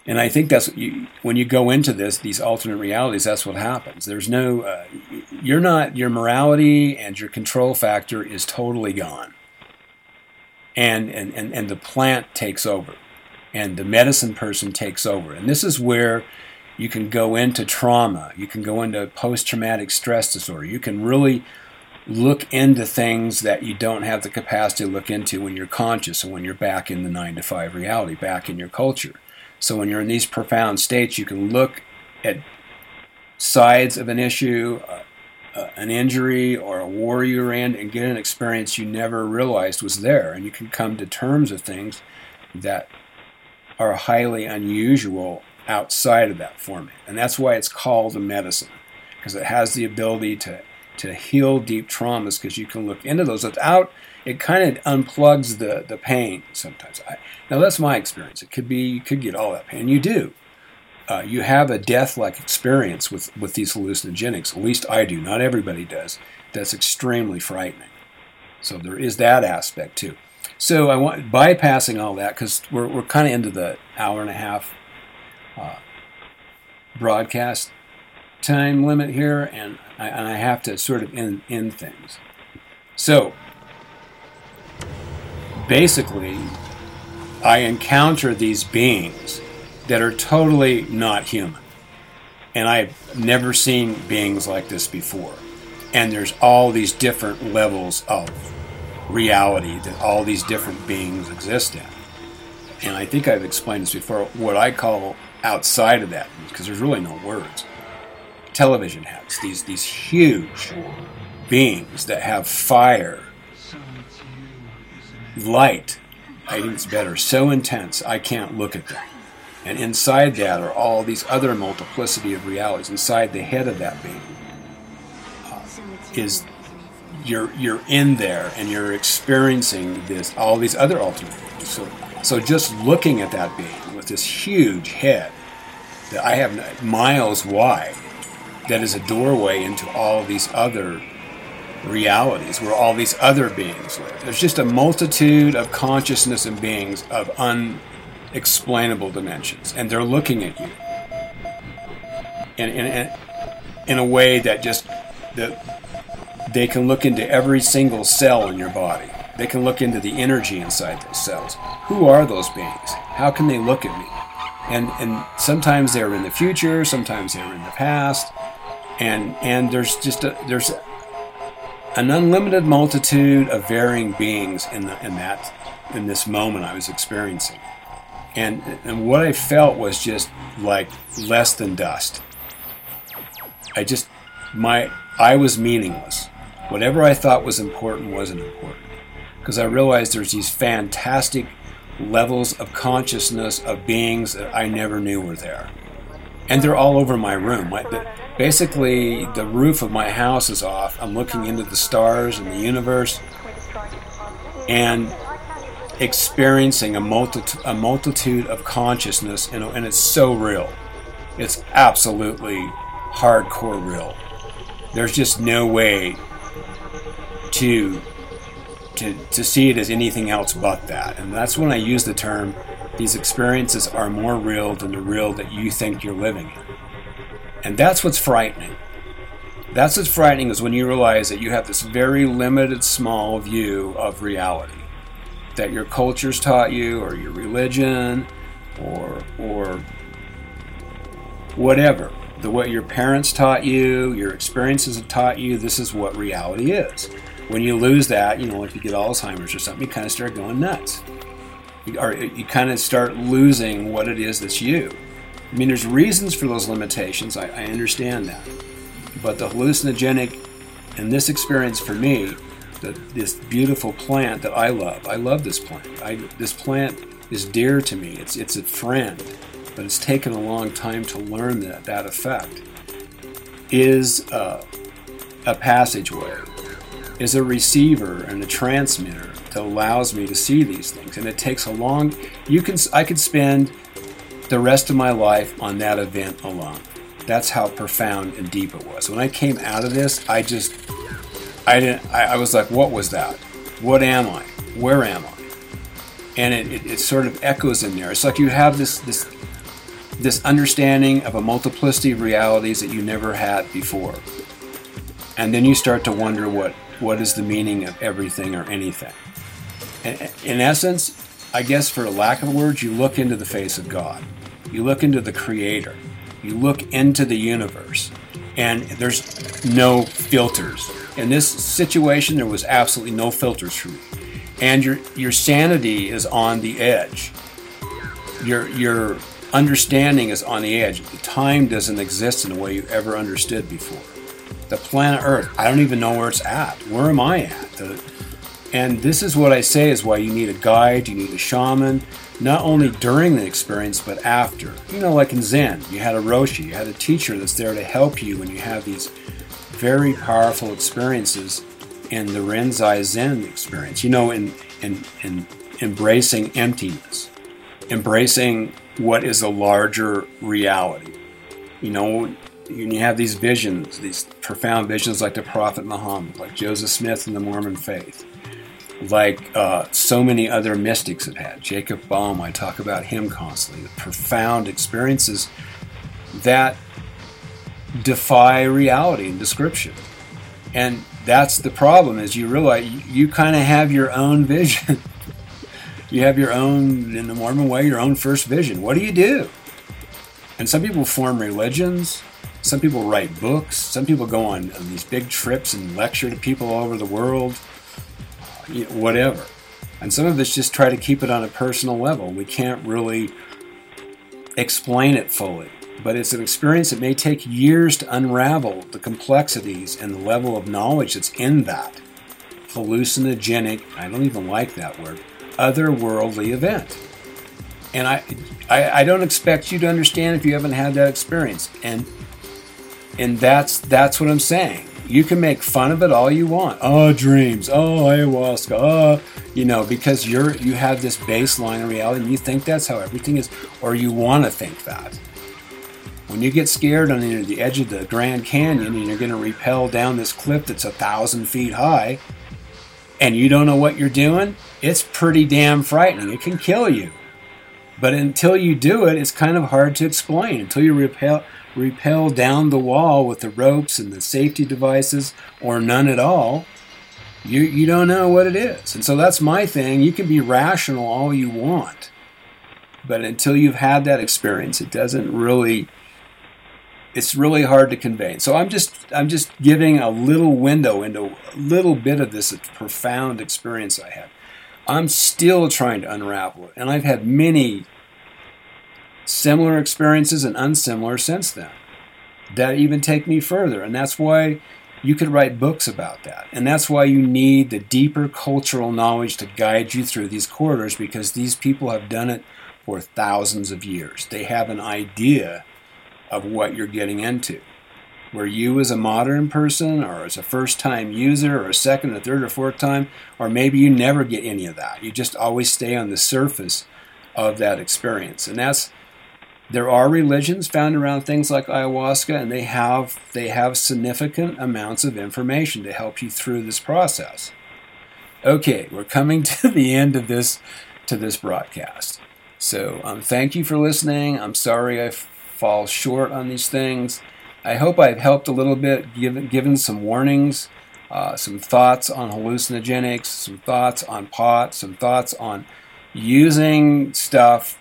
And I think that's you, when you go into this, these alternate realities, that's what happens. There's no, uh, you're not, your morality and your control factor is totally gone. And, and, and, and the plant takes over, and the medicine person takes over. And this is where you can go into trauma, you can go into post traumatic stress disorder, you can really look into things that you don't have the capacity to look into when you're conscious and when you're back in the nine to five reality, back in your culture. So when you're in these profound states, you can look at sides of an issue, uh, uh, an injury, or a war you're in, and get an experience you never realized was there. And you can come to terms with things that are highly unusual outside of that format. And that's why it's called a medicine, because it has the ability to, to heal deep traumas, because you can look into those without it kind of unplugs the, the pain sometimes. I, now, that's my experience. It could be, you could get all that pain. You do. Uh, you have a death like experience with, with these hallucinogenics. At least I do. Not everybody does. That's extremely frightening. So there is that aspect too. So I want bypassing all that because we're, we're kind of into the hour and a half uh, broadcast time limit here, and I, and I have to sort of end, end things. So, basically, I encounter these beings that are totally not human. And I've never seen beings like this before. And there's all these different levels of reality that all these different beings exist in. And I think I've explained this before what I call outside of that, because there's really no words. Television heads, these, these huge beings that have fire, light, I think it's better, so intense I can't look at them. And inside that are all these other multiplicity of realities. Inside the head of that being uh, is you're you're in there and you're experiencing this all these other alternate. So so just looking at that being with this huge head that I have miles wide, that is a doorway into all these other realities where all these other beings live. There's just a multitude of consciousness and beings of unexplainable dimensions, and they're looking at you in, in, in a way that just that they can look into every single cell in your body. They can look into the energy inside those cells. Who are those beings? How can they look at me? And and sometimes they're in the future, sometimes they're in the past, and and there's just a, there's an unlimited multitude of varying beings in the, in that in this moment I was experiencing. And and what I felt was just like less than dust. I just my I was meaningless. Whatever I thought was important wasn't important. Because I realized there's these fantastic levels of consciousness of beings that I never knew were there. And they're all over my room. Basically, the roof of my house is off. I'm looking into the stars and the universe and experiencing a, multi- a multitude of consciousness, and, and it's so real. It's absolutely hardcore real. There's just no way to to to see it as anything else but that. And that's when I use the term these experiences are more real than the real that you think you're living in. And that's what's frightening. That's what's frightening is when you realize that you have this very limited, small view of reality that your culture's taught you, or your religion, or or whatever. The what your parents taught you, your experiences have taught you. This is what reality is when you lose that, you know, if you get Alzheimer's or something, you kind of start going nuts. You, or you kind of start losing what it is that's you. I mean, there's reasons for those limitations. I, I understand that. But the hallucinogenic, and this experience for me, the, this beautiful plant that I love, I love this plant. I, this plant is dear to me. It's, it's a friend, but it's taken a long time to learn that, that effect, is uh, a passageway is a receiver and a transmitter that allows me to see these things. And it takes a long. You can. I could spend the rest of my life on that event alone. That's how profound and deep it was. When I came out of this, I just. I didn't. I, I was like, what was that? What am I? Where am I? And it, it, it sort of echoes in there. It's like you have this this this understanding of a multiplicity of realities that you never had before. And then you start to wonder what what is the meaning of everything or anything. In essence, I guess for lack of words, you look into the face of God. You look into the Creator. You look into the universe. And there's no filters. In this situation, there was absolutely no filters for me. And your, your sanity is on the edge. Your, your understanding is on the edge. Time doesn't exist in a way you ever understood before the planet Earth. I don't even know where it's at. Where am I at? The, and this is what I say is why you need a guide, you need a shaman, not only during the experience, but after. You know, like in Zen, you had a Roshi, you had a teacher that's there to help you when you have these very powerful experiences in the Rinzai Zen experience. You know, in, in, in embracing emptiness, embracing what is a larger reality. You know, you have these visions, these profound visions like the Prophet Muhammad, like Joseph Smith in the Mormon faith, like uh, so many other mystics have had. Jacob Boehme, I talk about him constantly. The profound experiences that defy reality and description. And that's the problem is you realize you, you kind of have your own vision. you have your own, in the Mormon way, your own first vision. What do you do? And some people form religions. Some people write books. Some people go on, on these big trips and lecture to people all over the world. Whatever. And some of us just try to keep it on a personal level. We can't really explain it fully but it's an experience that may take years to unravel the complexities and the level of knowledge that's in that hallucinogenic, I don't even like that word, otherworldly event. And I, I, I don't expect you to understand if you haven't had that experience. And and that's that's what I'm saying. You can make fun of it all you want. Oh, dreams. Oh, ayahuasca. Oh, you know, because you're you have this baseline of reality and you think that's how everything is, or you want to think that. When you get scared on the edge of the Grand Canyon and you're going to rappel down this cliff that's a thousand feet high, and you don't know what you're doing, it's pretty damn frightening. It can kill you. But until you do it, it's kind of hard to explain. Until you rappel, rappel down the wall with the ropes and the safety devices, or none at all, you, you don't know what it is. And so that's my thing. You can be rational all you want. But until you've had that experience, it doesn't really it's really hard to convey. So I'm just I'm just giving a little window into a little bit of this profound experience I had. I'm still trying to unravel it, and I've had many similar experiences and unsimilar since then that even take me further, and that's why you could write books about that. And that's why you need the deeper cultural knowledge to guide you through these corridors because these people have done it for thousands of years. They have an idea of what you're getting into. Where you, as a modern person, or as a first time user, or a second, or third, or fourth time, or maybe you never get any of that. You just always stay on the surface of that experience. And that's there are religions found around things like ayahuasca and they have they have significant amounts of information to help you through this process. Okay we're coming to the end of this to this broadcast. So um, thank you for listening. I'm sorry i fall short on these things. I hope I've helped a little bit, given, given some warnings, uh, some thoughts on hallucinogenics, some thoughts on pot, some thoughts on using stuff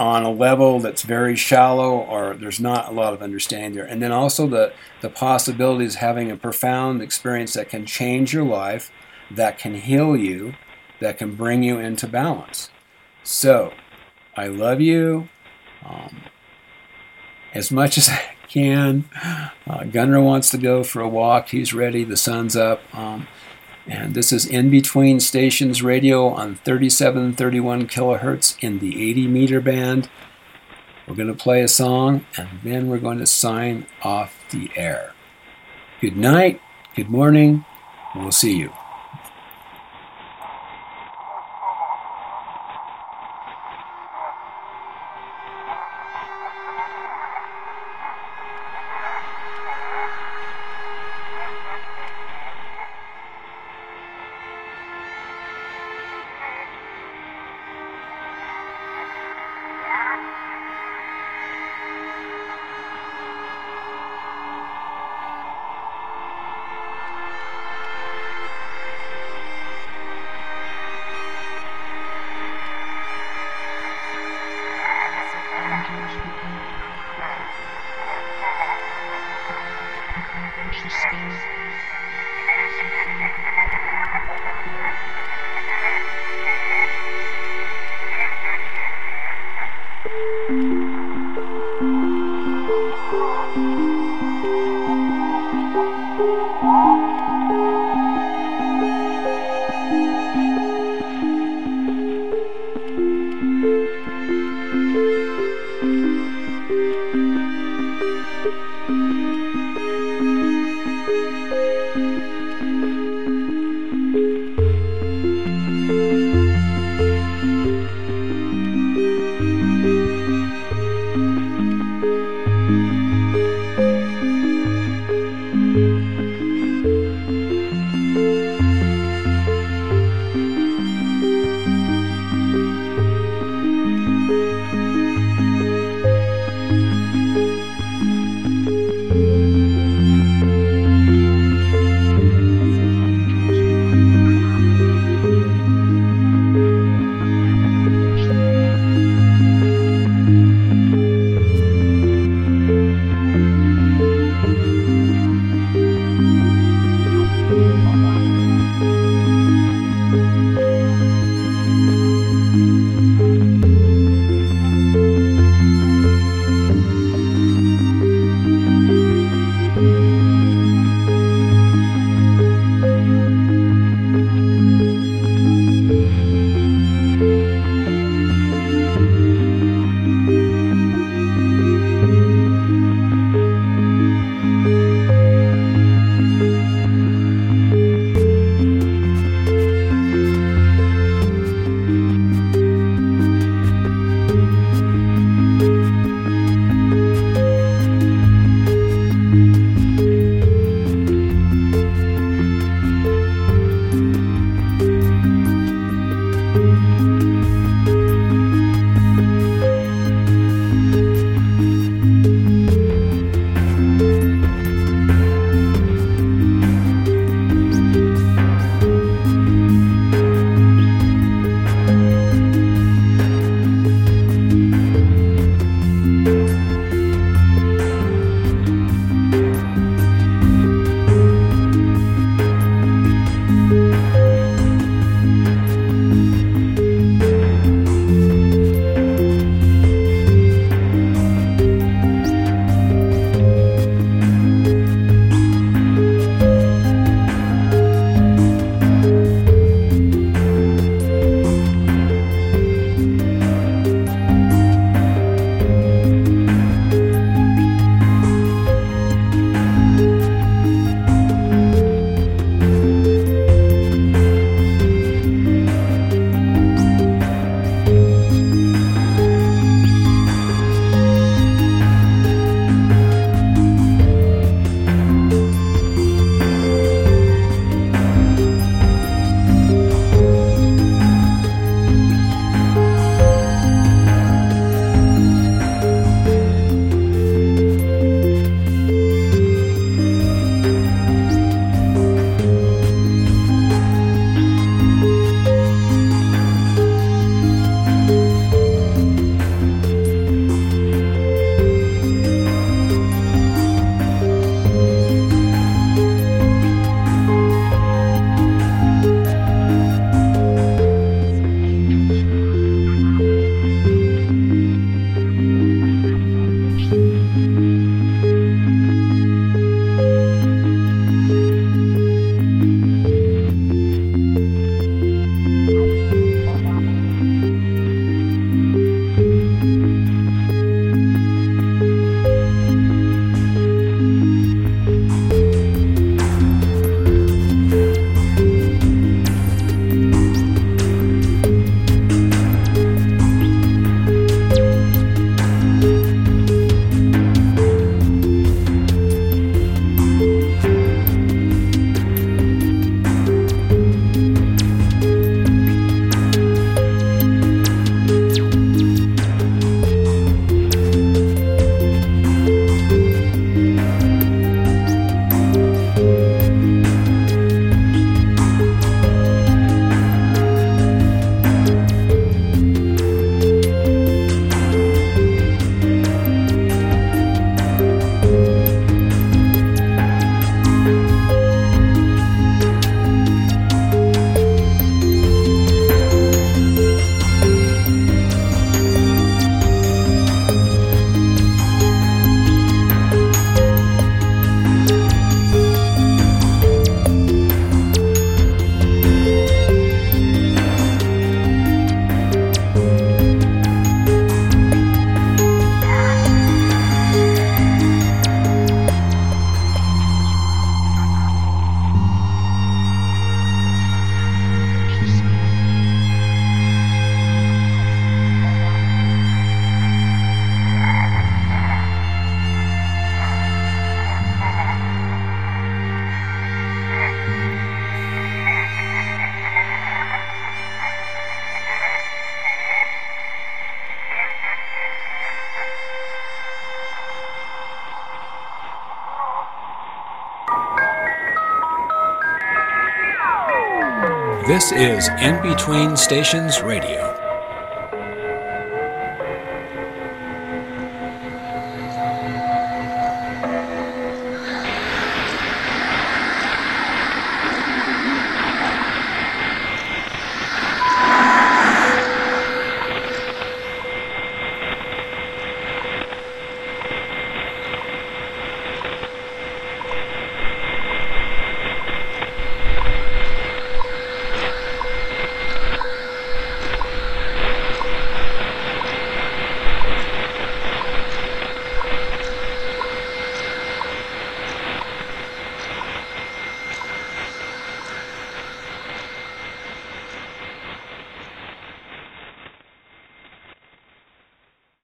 on a level that's very shallow or there's not a lot of understanding there. And then also the, the possibilities having a profound experience that can change your life, that can heal you, that can bring you into balance. So, I love you. Um, as much as I can. Uh, Gunner wants to go for a walk. He's ready. The sun's up. Um, and this is In Between Stations Radio on 3731 kilohertz in the 80 meter band. We're going to play a song and then we're going to sign off the air. Good night. Good morning. We'll see you. Is In Between Stations Radio.